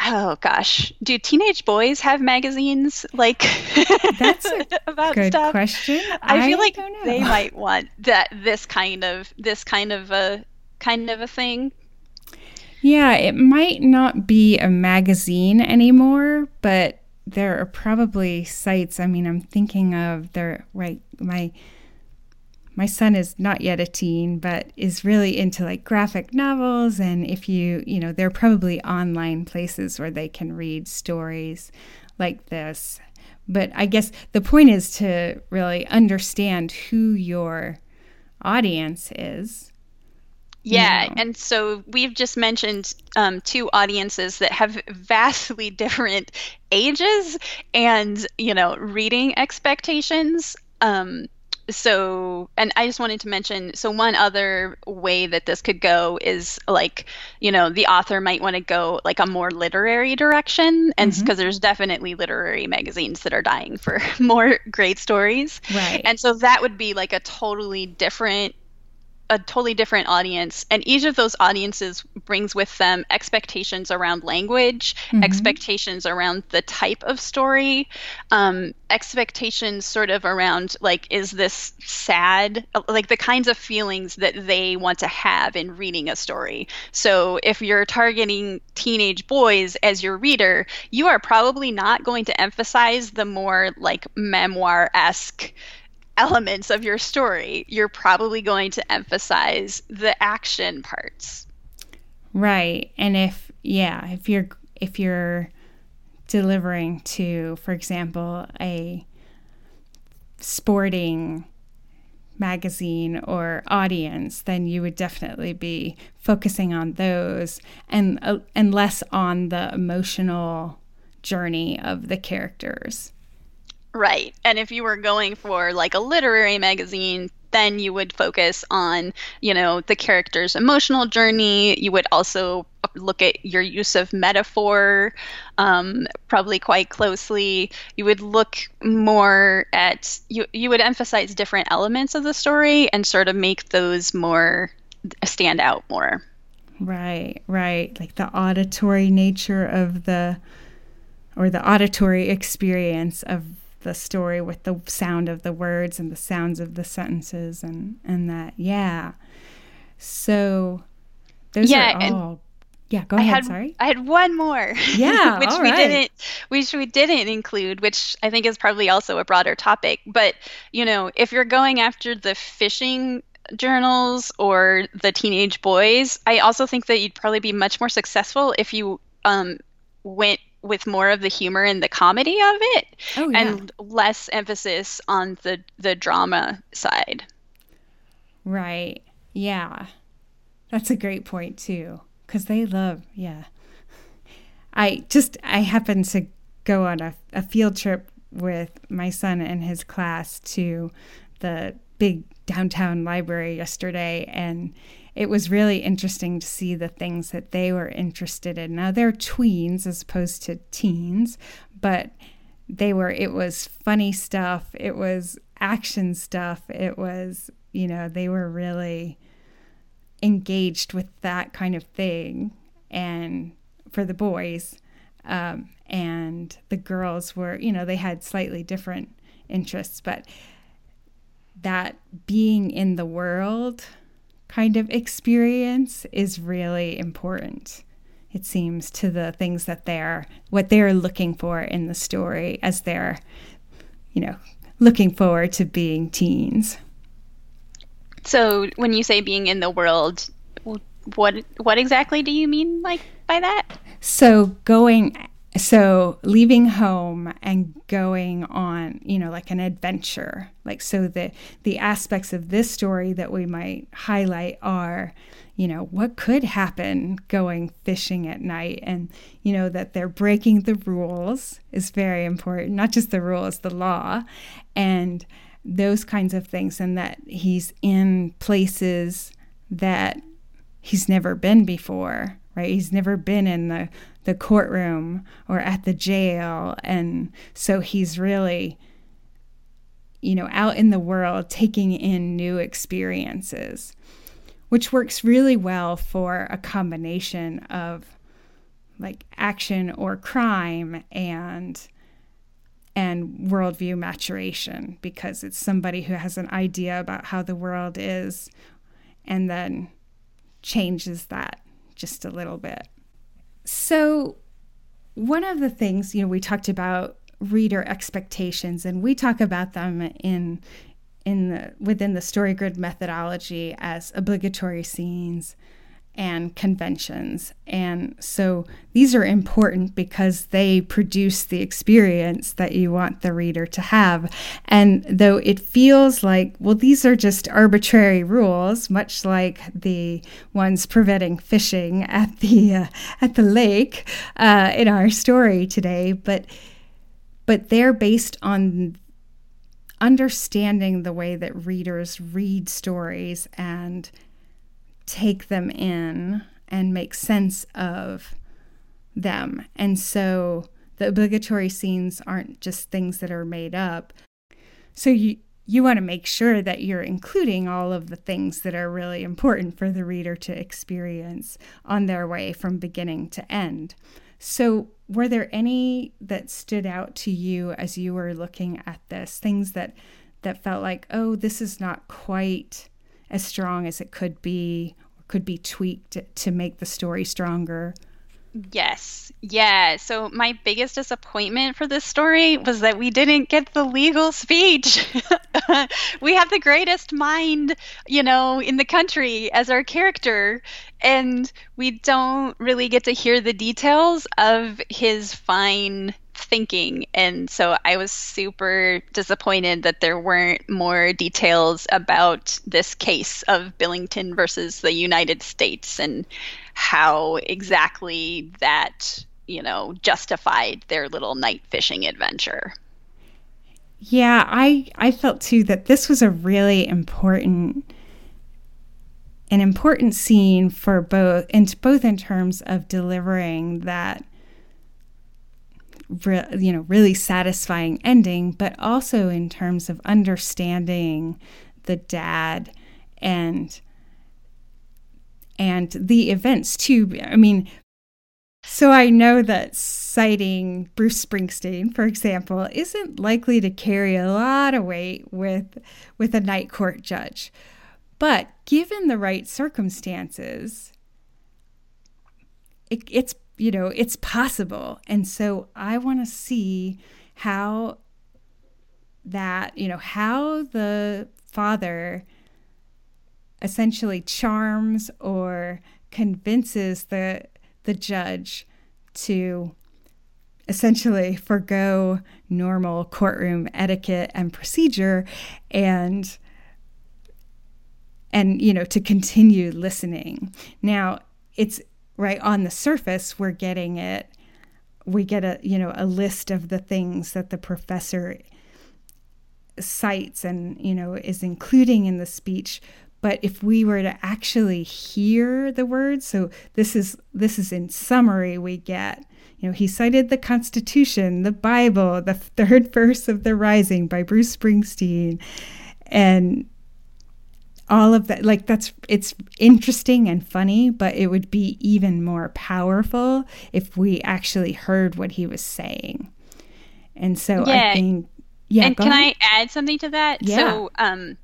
Speaker 3: oh gosh. Do teenage boys have magazines? Like
Speaker 2: that's a about good stuff? question.
Speaker 3: I, I feel like they might want that this kind of this kind of a kind of a thing.
Speaker 2: Yeah it might not be a magazine anymore but there are probably sites. I mean, I'm thinking of there, right? My my son is not yet a teen, but is really into like graphic novels. And if you, you know, there are probably online places where they can read stories like this. But I guess the point is to really understand who your audience is
Speaker 3: yeah, and so we've just mentioned um, two audiences that have vastly different ages and you know reading expectations. Um, so, and I just wanted to mention so one other way that this could go is like you know the author might want to go like a more literary direction, and because mm-hmm. there's definitely literary magazines that are dying for more great stories,
Speaker 2: right?
Speaker 3: And so that would be like a totally different a totally different audience and each of those audiences brings with them expectations around language mm-hmm. expectations around the type of story um, expectations sort of around like is this sad like the kinds of feelings that they want to have in reading a story so if you're targeting teenage boys as your reader you are probably not going to emphasize the more like memoir-esque elements of your story, you're probably going to emphasize the action parts.
Speaker 2: Right. And if yeah, if you're if you're delivering to, for example, a sporting magazine or audience, then you would definitely be focusing on those and uh, and less on the emotional journey of the characters.
Speaker 3: Right. And if you were going for like a literary magazine, then you would focus on, you know, the character's emotional journey. You would also look at your use of metaphor um, probably quite closely. You would look more at you. You would emphasize different elements of the story and sort of make those more stand out more.
Speaker 2: Right, right. Like the auditory nature of the, or the auditory experience of the story with the sound of the words and the sounds of the sentences and and that. Yeah. So those yeah, are all yeah go I ahead
Speaker 3: had,
Speaker 2: sorry.
Speaker 3: I had one more.
Speaker 2: Yeah
Speaker 3: which we right. didn't which we didn't include which i think is probably also a broader topic. But you know if you're going after the fishing journals or the teenage boys i also think that you'd probably be much more successful if you um, went with more of the humor and the comedy of it oh, yeah. and less emphasis on the the drama side.
Speaker 2: Right. Yeah. That's a great point too because they love yeah. I just i happened to go on a, a field trip with my son and his class to the big downtown library yesterday and it was really interesting to see the things that they were interested in. Now they're tweens as opposed to teens, but they were it was funny stuff, it was action stuff, it was, you know, they were really engaged with that kind of thing and for the boys um, and the girls were you know they had slightly different interests but that being in the world kind of experience is really important it seems to the things that they're what they're looking for in the story as they're you know looking forward to being teens.
Speaker 3: So when you say being in the world what what exactly do you mean like by that?
Speaker 2: So going so leaving home and going on you know like an adventure like so the the aspects of this story that we might highlight are you know what could happen going fishing at night and you know that they're breaking the rules is very important not just the rules the law and those kinds of things and that he's in places that he's never been before right he's never been in the the courtroom or at the jail. And so he's really, you know, out in the world taking in new experiences, which works really well for a combination of like action or crime and and worldview maturation because it's somebody who has an idea about how the world is and then changes that just a little bit. So, one of the things, you know, we talked about reader expectations and we talk about them in in the within the story grid methodology as obligatory scenes and conventions. And so these are important because they produce the experience that you want the reader to have. And though it feels like, well, these are just arbitrary rules, much like the ones preventing fishing at the uh, at the lake uh, in our story today, but but they're based on understanding the way that readers read stories and take them in and make sense of them. And so the obligatory scenes aren't just things that are made up. So you you want to make sure that you're including all of the things that are really important for the reader to experience on their way from beginning to end. So, were there any that stood out to you as you were looking at this? Things that that felt like, "Oh, this is not quite as strong as it could be or could be tweaked to make the story stronger.
Speaker 3: Yes. Yeah. So my biggest disappointment for this story was that we didn't get the legal speech. we have the greatest mind, you know, in the country as our character, and we don't really get to hear the details of his fine thinking. And so I was super disappointed that there weren't more details about this case of Billington versus the United States and how exactly that, you know, justified their little night fishing adventure.
Speaker 2: Yeah, I I felt too that this was a really important an important scene for both in both in terms of delivering that re- you know really satisfying ending, but also in terms of understanding the dad and and the events too. I mean, so I know that citing Bruce Springsteen, for example, isn't likely to carry a lot of weight with with a night court judge. But given the right circumstances, it, it's you know, it's possible. And so I want to see how that, you know, how the father essentially charms or convinces the the judge to essentially forego normal courtroom etiquette and procedure and and you know to continue listening now it's right on the surface we're getting it. We get a you know a list of the things that the professor cites and you know is including in the speech. But if we were to actually hear the words, so this is this is in summary we get you know, he cited the Constitution, the Bible, the third verse of The Rising by Bruce Springsteen, and all of that. Like, that's it's interesting and funny, but it would be even more powerful if we actually heard what he was saying. And so yeah. I think, yeah.
Speaker 3: And can ahead. I add something to that? Yeah. So, um,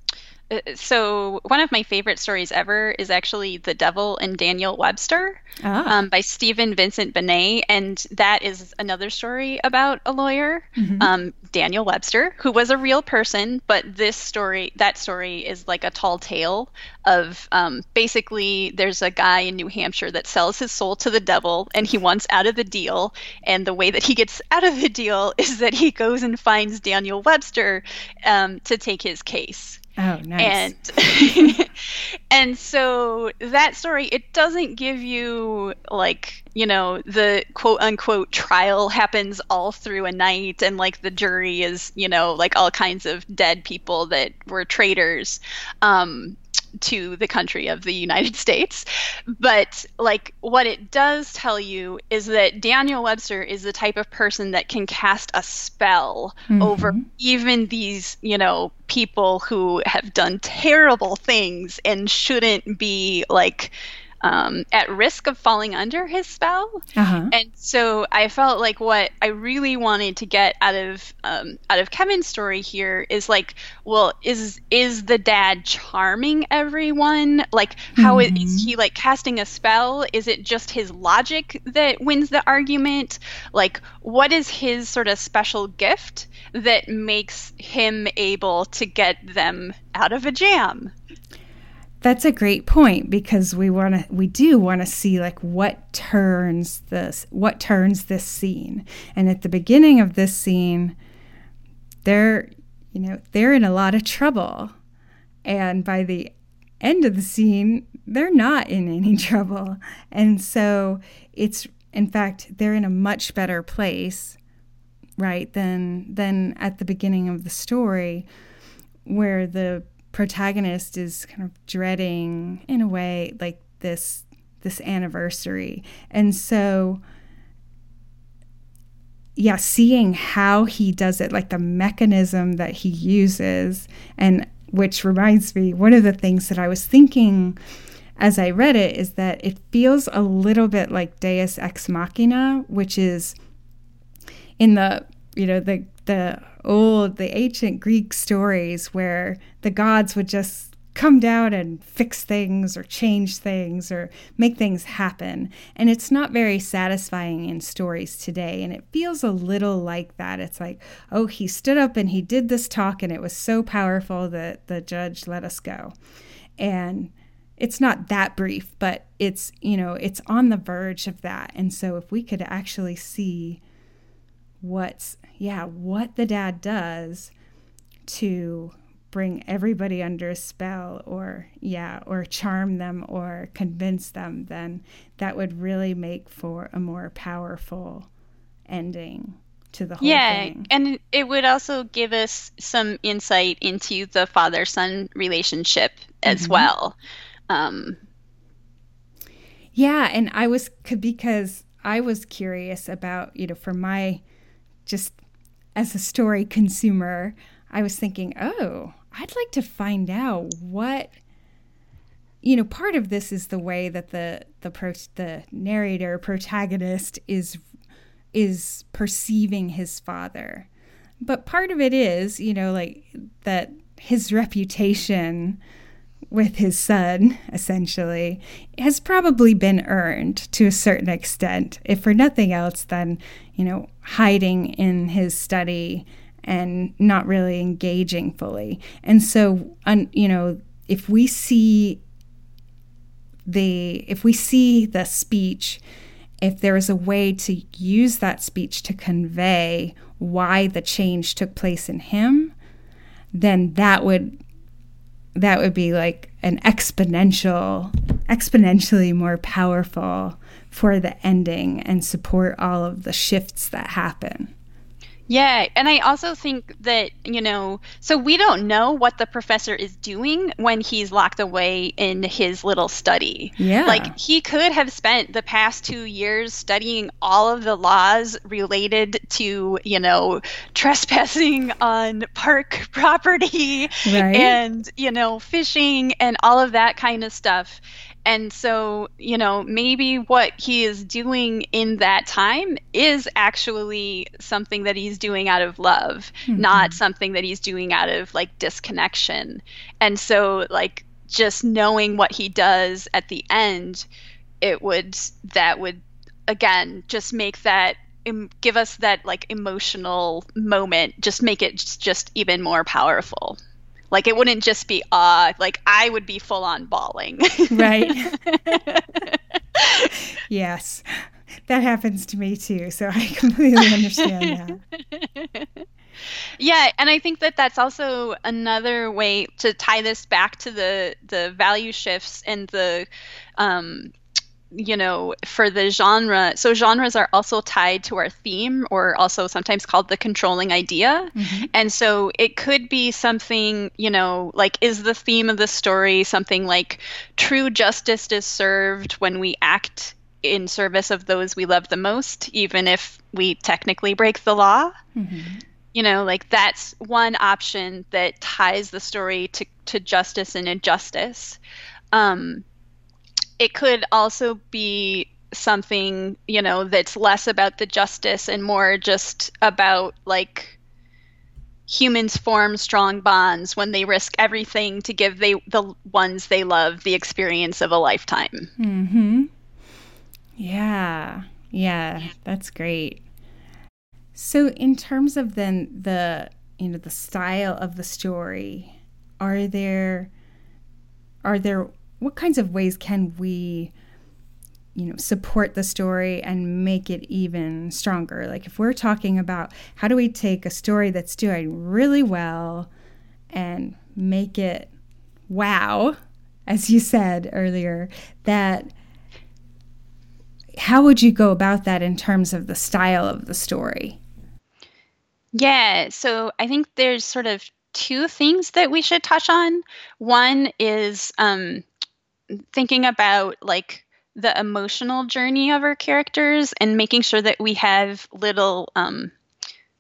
Speaker 3: so one of my favorite stories ever is actually the devil and daniel webster ah. um, by stephen vincent benet and that is another story about a lawyer mm-hmm. um, daniel webster who was a real person but this story that story is like a tall tale of um, basically there's a guy in new hampshire that sells his soul to the devil and he wants out of the deal and the way that he gets out of the deal is that he goes and finds daniel webster um, to take his case
Speaker 2: Oh, nice.
Speaker 3: And and so that story it doesn't give you like, you know, the quote unquote trial happens all through a night and like the jury is, you know, like all kinds of dead people that were traitors. Um to the country of the United States. But like what it does tell you is that Daniel Webster is the type of person that can cast a spell mm-hmm. over even these, you know, people who have done terrible things and shouldn't be like um, at risk of falling under his spell. Uh-huh. And so I felt like what I really wanted to get out of um, out of Kevin's story here is like, well, is is the dad charming everyone? Like, how mm-hmm. is, is he like casting a spell? Is it just his logic that wins the argument? Like, what is his sort of special gift that makes him able to get them out of a jam?
Speaker 2: That's a great point because we want to we do want to see like what turns this what turns this scene. And at the beginning of this scene they're you know they're in a lot of trouble. And by the end of the scene they're not in any trouble. And so it's in fact they're in a much better place right than than at the beginning of the story where the protagonist is kind of dreading in a way like this this anniversary. And so yeah seeing how he does it like the mechanism that he uses and which reminds me one of the things that i was thinking as i read it is that it feels a little bit like deus ex machina which is in the you know the the old, the ancient Greek stories where the gods would just come down and fix things or change things or make things happen. And it's not very satisfying in stories today. And it feels a little like that. It's like, oh, he stood up and he did this talk and it was so powerful that the judge let us go. And it's not that brief, but it's, you know, it's on the verge of that. And so if we could actually see what's yeah, what the dad does to bring everybody under a spell or yeah or charm them or convince them then that would really make for a more powerful ending to the whole thing.
Speaker 3: yeah,
Speaker 2: thing.
Speaker 3: and it would also give us some insight into the father son relationship as mm-hmm. well. Um,
Speaker 2: yeah, and I was because I was curious about you know for my just as a story consumer, I was thinking, oh, I'd like to find out what you know part of this is the way that the the pro, the narrator protagonist is is perceiving his father. But part of it is you know like that his reputation with his son essentially has probably been earned to a certain extent if for nothing else than, you know, hiding in his study and not really engaging fully. And so, un, you know, if we see the if we see the speech, if there is a way to use that speech to convey why the change took place in him, then that would that would be like an exponential exponentially more powerful for the ending and support all of the shifts that happen.
Speaker 3: Yeah, and I also think that, you know, so we don't know what the professor is doing when he's locked away in his little study.
Speaker 2: Yeah.
Speaker 3: Like, he could have spent the past two years studying all of the laws related to, you know, trespassing on park property
Speaker 2: Right.
Speaker 3: and, you know, fishing and all of that kind of stuff. And so, you know, maybe what he is doing in that time is actually something that he's doing out of love, mm-hmm. not something that he's doing out of like disconnection. And so, like, just knowing what he does at the end, it would, that would, again, just make that. Give us that like emotional moment, just make it just, just even more powerful. Like it wouldn't just be ah, like I would be full on bawling.
Speaker 2: Right. yes. That happens to me too. So I completely understand that.
Speaker 3: yeah, and I think that that's also another way to tie this back to the the value shifts and the um you know for the genre so genres are also tied to our theme or also sometimes called the controlling idea. And so it could be something you know like is the theme of the story something like true justice is served when we act in service of those we love the most even if we technically break the law? You know like that's one option that ties the story to, to justice and injustice. Um, it could also be something you know that's less about the justice and more just about like humans form strong bonds when they risk everything to give they the ones they love the experience of a lifetime
Speaker 2: Mm-hmm. Yeah. Yeah. That's great. So in terms of then the you know the style of the story, are there are there what kinds of ways can we you know support the story and make it even stronger like if we're talking about how do we take a story that's doing really well and make it wow as you said earlier that how would you go about that in terms of the style of the story
Speaker 3: Yeah, so I think there's sort of two things that we should touch on. One is um, thinking about like the emotional journey of our characters and making sure that we have little um,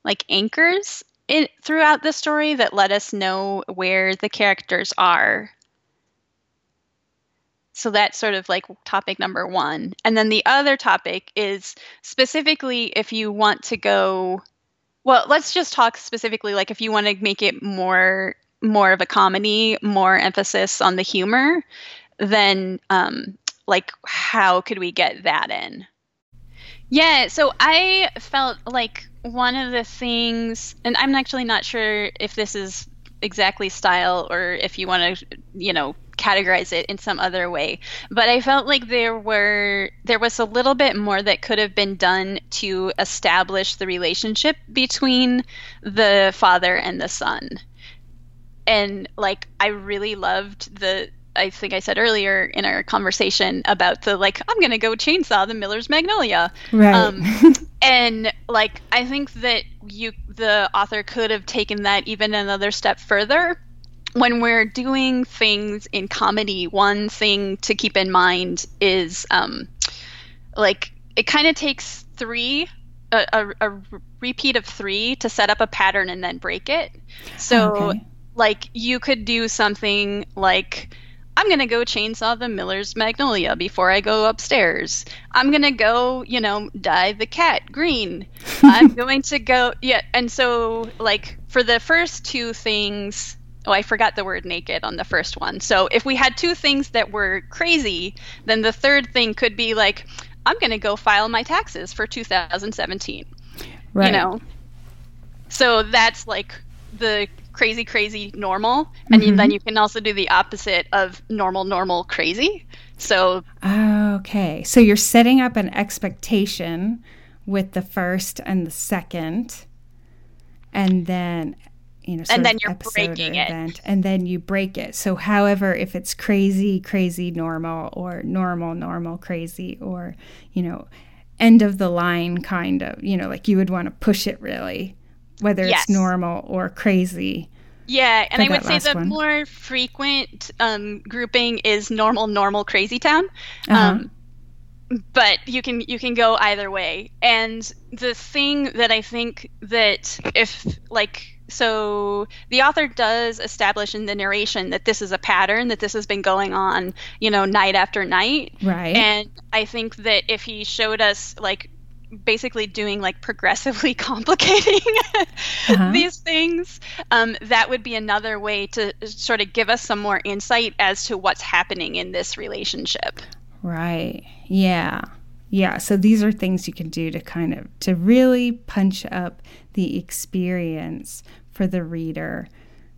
Speaker 3: like anchors in, throughout the story that let us know where the characters are. So that's sort of like topic number one. And then the other topic is specifically if you want to go well, let's just talk specifically like if you want to make it more more of a comedy, more emphasis on the humor, then um like how could we get that in? Yeah, so I felt like one of the things and I'm actually not sure if this is exactly style or if you want to, you know, categorize it in some other way but i felt like there were there was a little bit more that could have been done to establish the relationship between the father and the son and like i really loved the i think i said earlier in our conversation about the like i'm gonna go chainsaw the miller's magnolia
Speaker 2: Right.
Speaker 3: um, and like i think that you the author could have taken that even another step further when we're doing things in comedy, one thing to keep in mind is um, like it kind of takes three, a, a, a repeat of three to set up a pattern and then break it. So,
Speaker 2: Okay.
Speaker 3: like, you could do something like, I'm going to go chainsaw the Miller's Magnolia before I go upstairs. I'm going to go, you know, dye the cat green. I'm going to go, yeah. And so, like, for the first two things, oh, I forgot the word naked on the first one. So if we had two things that were crazy, then the third thing could be like, I'm going to go file my taxes for 2017.
Speaker 2: right
Speaker 3: You know? So that's like the crazy, crazy normal. And you- then mm-hmm. you can also do the opposite of normal, normal, crazy. So
Speaker 2: Okay. So you're setting up an expectation with the first and the second, and then you know, and
Speaker 3: then you're breaking
Speaker 2: or
Speaker 3: it.
Speaker 2: and then you break it. So, however, if it's crazy, crazy, normal, or normal, normal, crazy, or you know, end of the line kind of, you know, like you would want to push it really whether
Speaker 3: Yes.
Speaker 2: it's normal or crazy.
Speaker 3: Yeah, and I would say the
Speaker 2: one.
Speaker 3: more frequent um, grouping is normal, normal, crazy town.
Speaker 2: Uh-huh.
Speaker 3: Um, but you can you can go either way. And the thing that I think that if like so the author does establish in the narration that this is a pattern that this has been going on, you know, night after night.
Speaker 2: Right.
Speaker 3: And I think that if he showed us like basically doing like progressively complicating
Speaker 2: Uh-huh.
Speaker 3: these things, um, that would be another way to sort of give us some more insight as to what's happening in this relationship.
Speaker 2: Right. Yeah. Yeah. So these are things you can do to kind of to really punch up the experience for the reader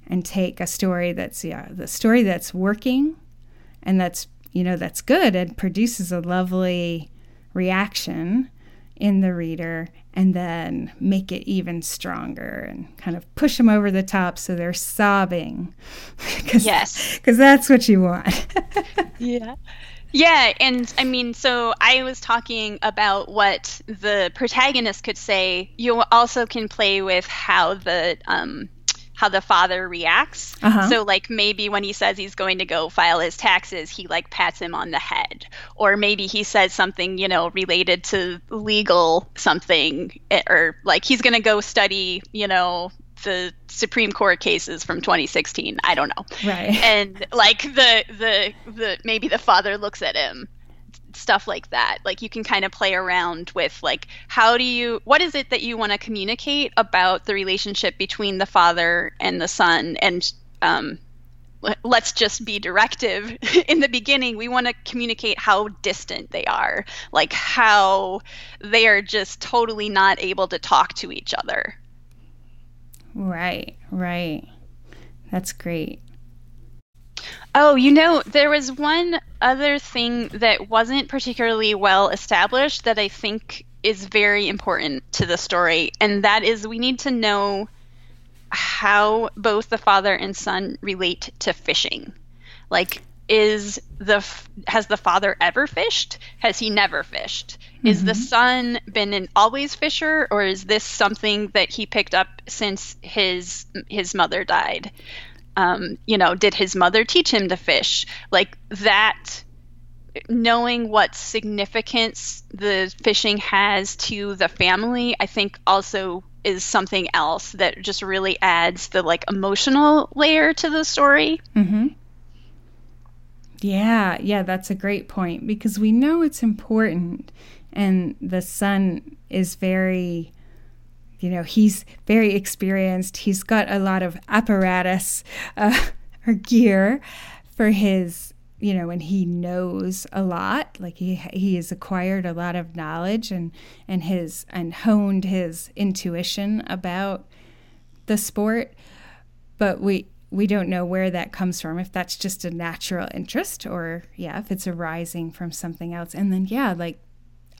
Speaker 2: and take a story that's yeah, the story that's working and that's you know that's good and produces a lovely reaction in the reader and then make it even stronger and kind of push them over the top so they're sobbing. Cause,
Speaker 3: Yes.
Speaker 2: Because that's what you want.
Speaker 3: Yeah. Yeah, and I mean, so I was talking about what the protagonist could say. You also can play with how the um, how the father reacts.
Speaker 2: Uh-huh.
Speaker 3: So, like maybe when he says he's going to go file his taxes, he like pats him on the head, or maybe he says something you know related to legal something, eh, or like he's going to go study you know the Supreme Court cases from 2016. I don't know
Speaker 2: right.
Speaker 3: and like the the the maybe the father looks at him stuff like that. Like you can kind of play around with like how do you what is it that you want to communicate about the relationship between the father and the son? And um let's just be directive. In the beginning we want to communicate how distant they are. Like how they are just totally not able to talk to each other.
Speaker 2: Right, right. That's great.
Speaker 3: Oh, you know, there was one other thing that wasn't particularly well established that I think is very important to the story, and that is we need to know how both the father and son relate to fishing. Like, is the has the father ever fished? Has he never fished? Is the mm-hmm. son been an always fisher, or is this something that he picked up since his his mother died? Um, you know, did his mother teach him to fish? Like that, knowing what significance the fishing has to the family, I think also is something else that just really adds the like emotional layer to the story.
Speaker 2: Mm-hmm. Yeah, yeah, that's a great point because we know it's important, and the son is very, you know, he's very experienced. He's got a lot of apparatus uh, or gear for his, you know, and he knows a lot. Like he he has acquired a lot of knowledge and and his and honed his intuition about the sport but we we don't know where that comes from if that's just a natural interest or yeah if it's arising from something else and then yeah like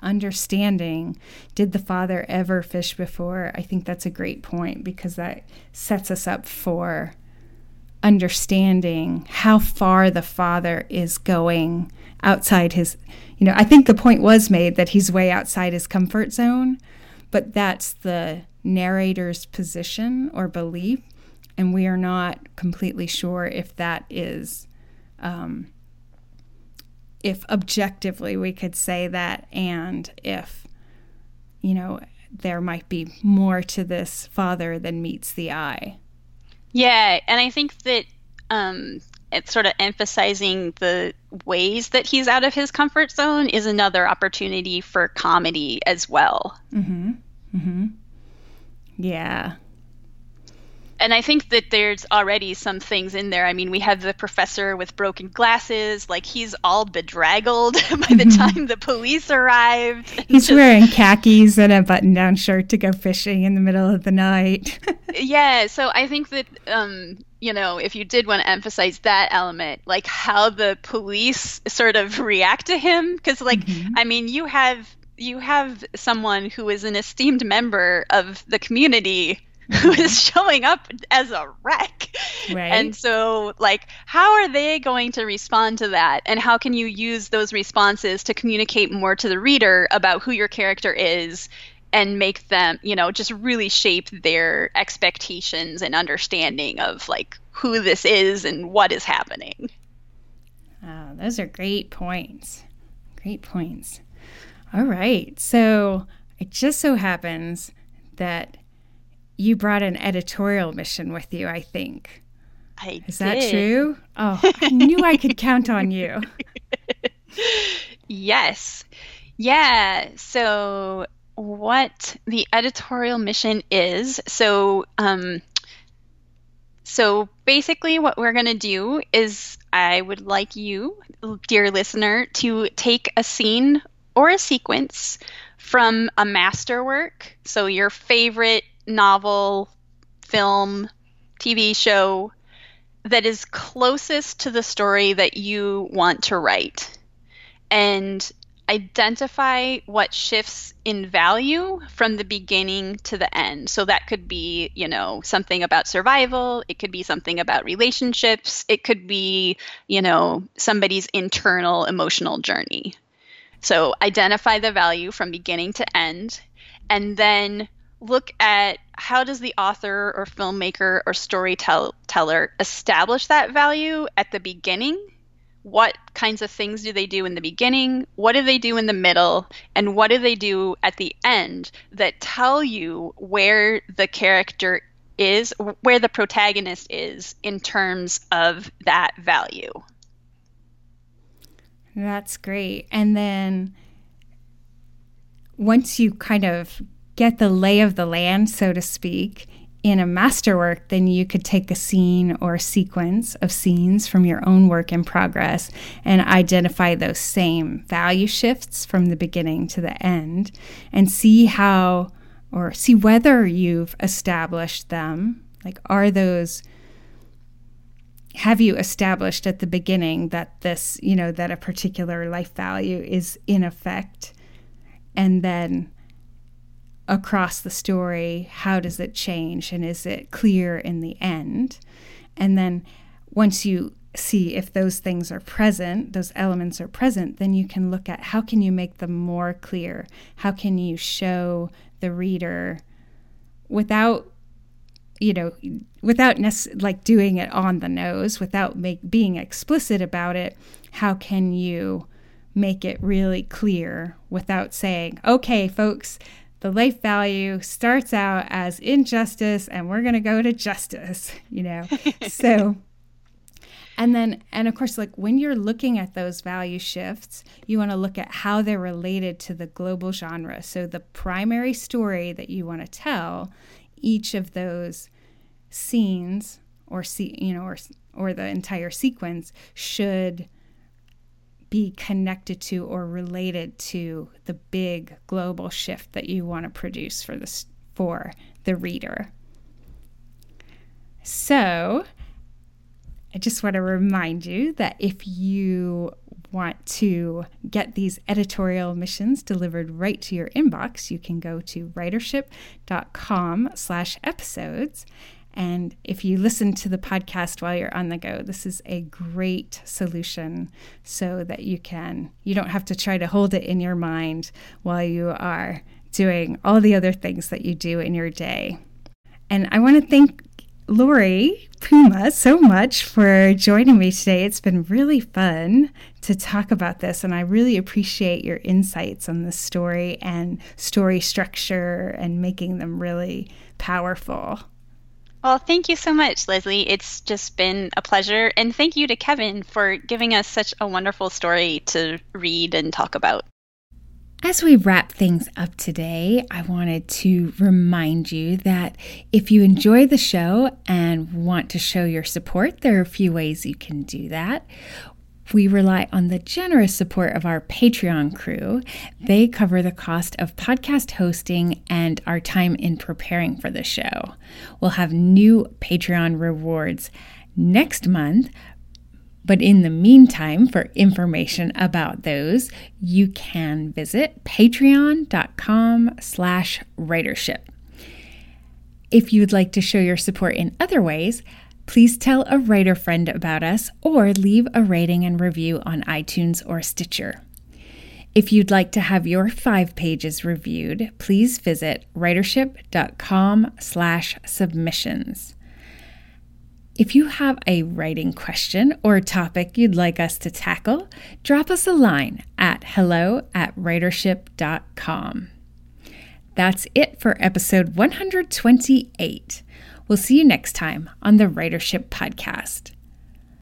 Speaker 2: understanding did the father ever fish before? I think that's a great point because that sets us up for understanding how far the father is going outside his you know i think the point was made that he's way outside his comfort zone but that's the narrator's position or belief and we are not completely sure if that is um, if objectively we could say that and if you know there might be more to this father than meets the eye.
Speaker 3: Yeah, and I think that um, it's sort of emphasizing the ways that he's out of his comfort zone is another opportunity for comedy as well.
Speaker 2: mm-hmm. Mm-hmm. Yeah
Speaker 3: and I think that there's already some things in there. I mean, we have the professor with broken glasses, like he's all bedraggled by the time the police arrived.
Speaker 2: he's
Speaker 3: Just-
Speaker 2: wearing khakis and a button-down shirt to go fishing in the middle of the night
Speaker 3: yeah, so I think that um, you know, if you did want to emphasize that element, like how the police sort of react to him because like I mean, you have you have someone who is an esteemed member of the community who is showing up as a wreck.
Speaker 2: Right.
Speaker 3: And so, like, how are they going to respond to that? And how can you use those responses to communicate more to the reader about who your character is and make them, you know, just really shape their expectations and understanding of like who this is and what is happening.
Speaker 2: Oh, those are great points. Great points. All right. So it just so happens that you brought an editorial mission with you, I think.
Speaker 3: I
Speaker 2: Is
Speaker 3: did.
Speaker 2: that true? Oh, I knew I could count on you.
Speaker 3: Yes. Yeah. So, what the editorial mission is so, um, so basically, what we're going to do is I would like you, dear listener, to take a scene or a sequence from a masterwork. So, your favorite novel, film, TV show that is closest to the story that you want to write and identify what shifts in value from the beginning to the end. So that could be, you know, something about survival, it could be something about relationships, it could be, you know, somebody's internal emotional journey. So identify the value from beginning to end and then look at how does the author or filmmaker or storyteller establish that value at the beginning what kinds of things do they do in the beginning, what do they do in the middle, and what do they do at the end that tell you where the character is, where the protagonist is in terms of that value.
Speaker 2: That's great. And then once you kind of get the lay of the land, so to speak, in a masterwork, then you could take a scene or sequence of scenes from your own work in progress and identify those same value shifts from the beginning to the end and see how or see whether you've established them. Like, are those, have you established at the beginning that this, you know, that a particular life value is in effect? And then across the story, how does it change and is it clear in the end? And then once you see if those things are present, those elements are present, then you can look at how can you make them more clear? How can you show the reader without you know without nec- like doing it on the nose without make being explicit about it how can you make it really clear without saying okay folks the life value starts out as injustice and we're going to go to justice you know? So and then and of course like when you're looking at those value shifts you want to look at how they're related to the global genre. So the primary story that you want to tell each of those scenes or see you know or or the entire sequence should be connected to or related to the big global shift that you want to produce for this for the reader. So, I just want to remind you that if you want to get these editorial missions delivered right to your inbox, you can go to writership.com slash episodes. And if you listen to the podcast while you're on the go, this is a great solution so that you can, you don't have to try to hold it in your mind while you are doing all the other things that you do in your day. And I want to thank Lori Puma so much for joining me today. It's been really fun to talk about this, and I really appreciate your insights on the story and story structure and making them really powerful.
Speaker 3: Well, thank you so much, Leslie. It's just been a pleasure. And thank you to Kevin for giving us such a wonderful story to read and talk about.
Speaker 2: As we wrap things up today, I wanted to remind you that if you enjoy the show and want to show your support, there are a few ways you can do that. We rely on the generous support of our Patreon crew. They cover the cost of podcast hosting and our time in preparing for the show. We'll have new Patreon rewards next month, but in the meantime, for information about those, you can visit patreon.com slash writership. If you'd like to show your support in other ways, please tell a writer friend about us or leave a rating and review on iTunes or Stitcher. If you'd like to have your five pages reviewed, please visit writership.com slash submissions. If you have a writing question or topic you'd like us to tackle, drop us a line at hello at writership.com. That's it for episode 128. We'll see you next time on the Writership Podcast.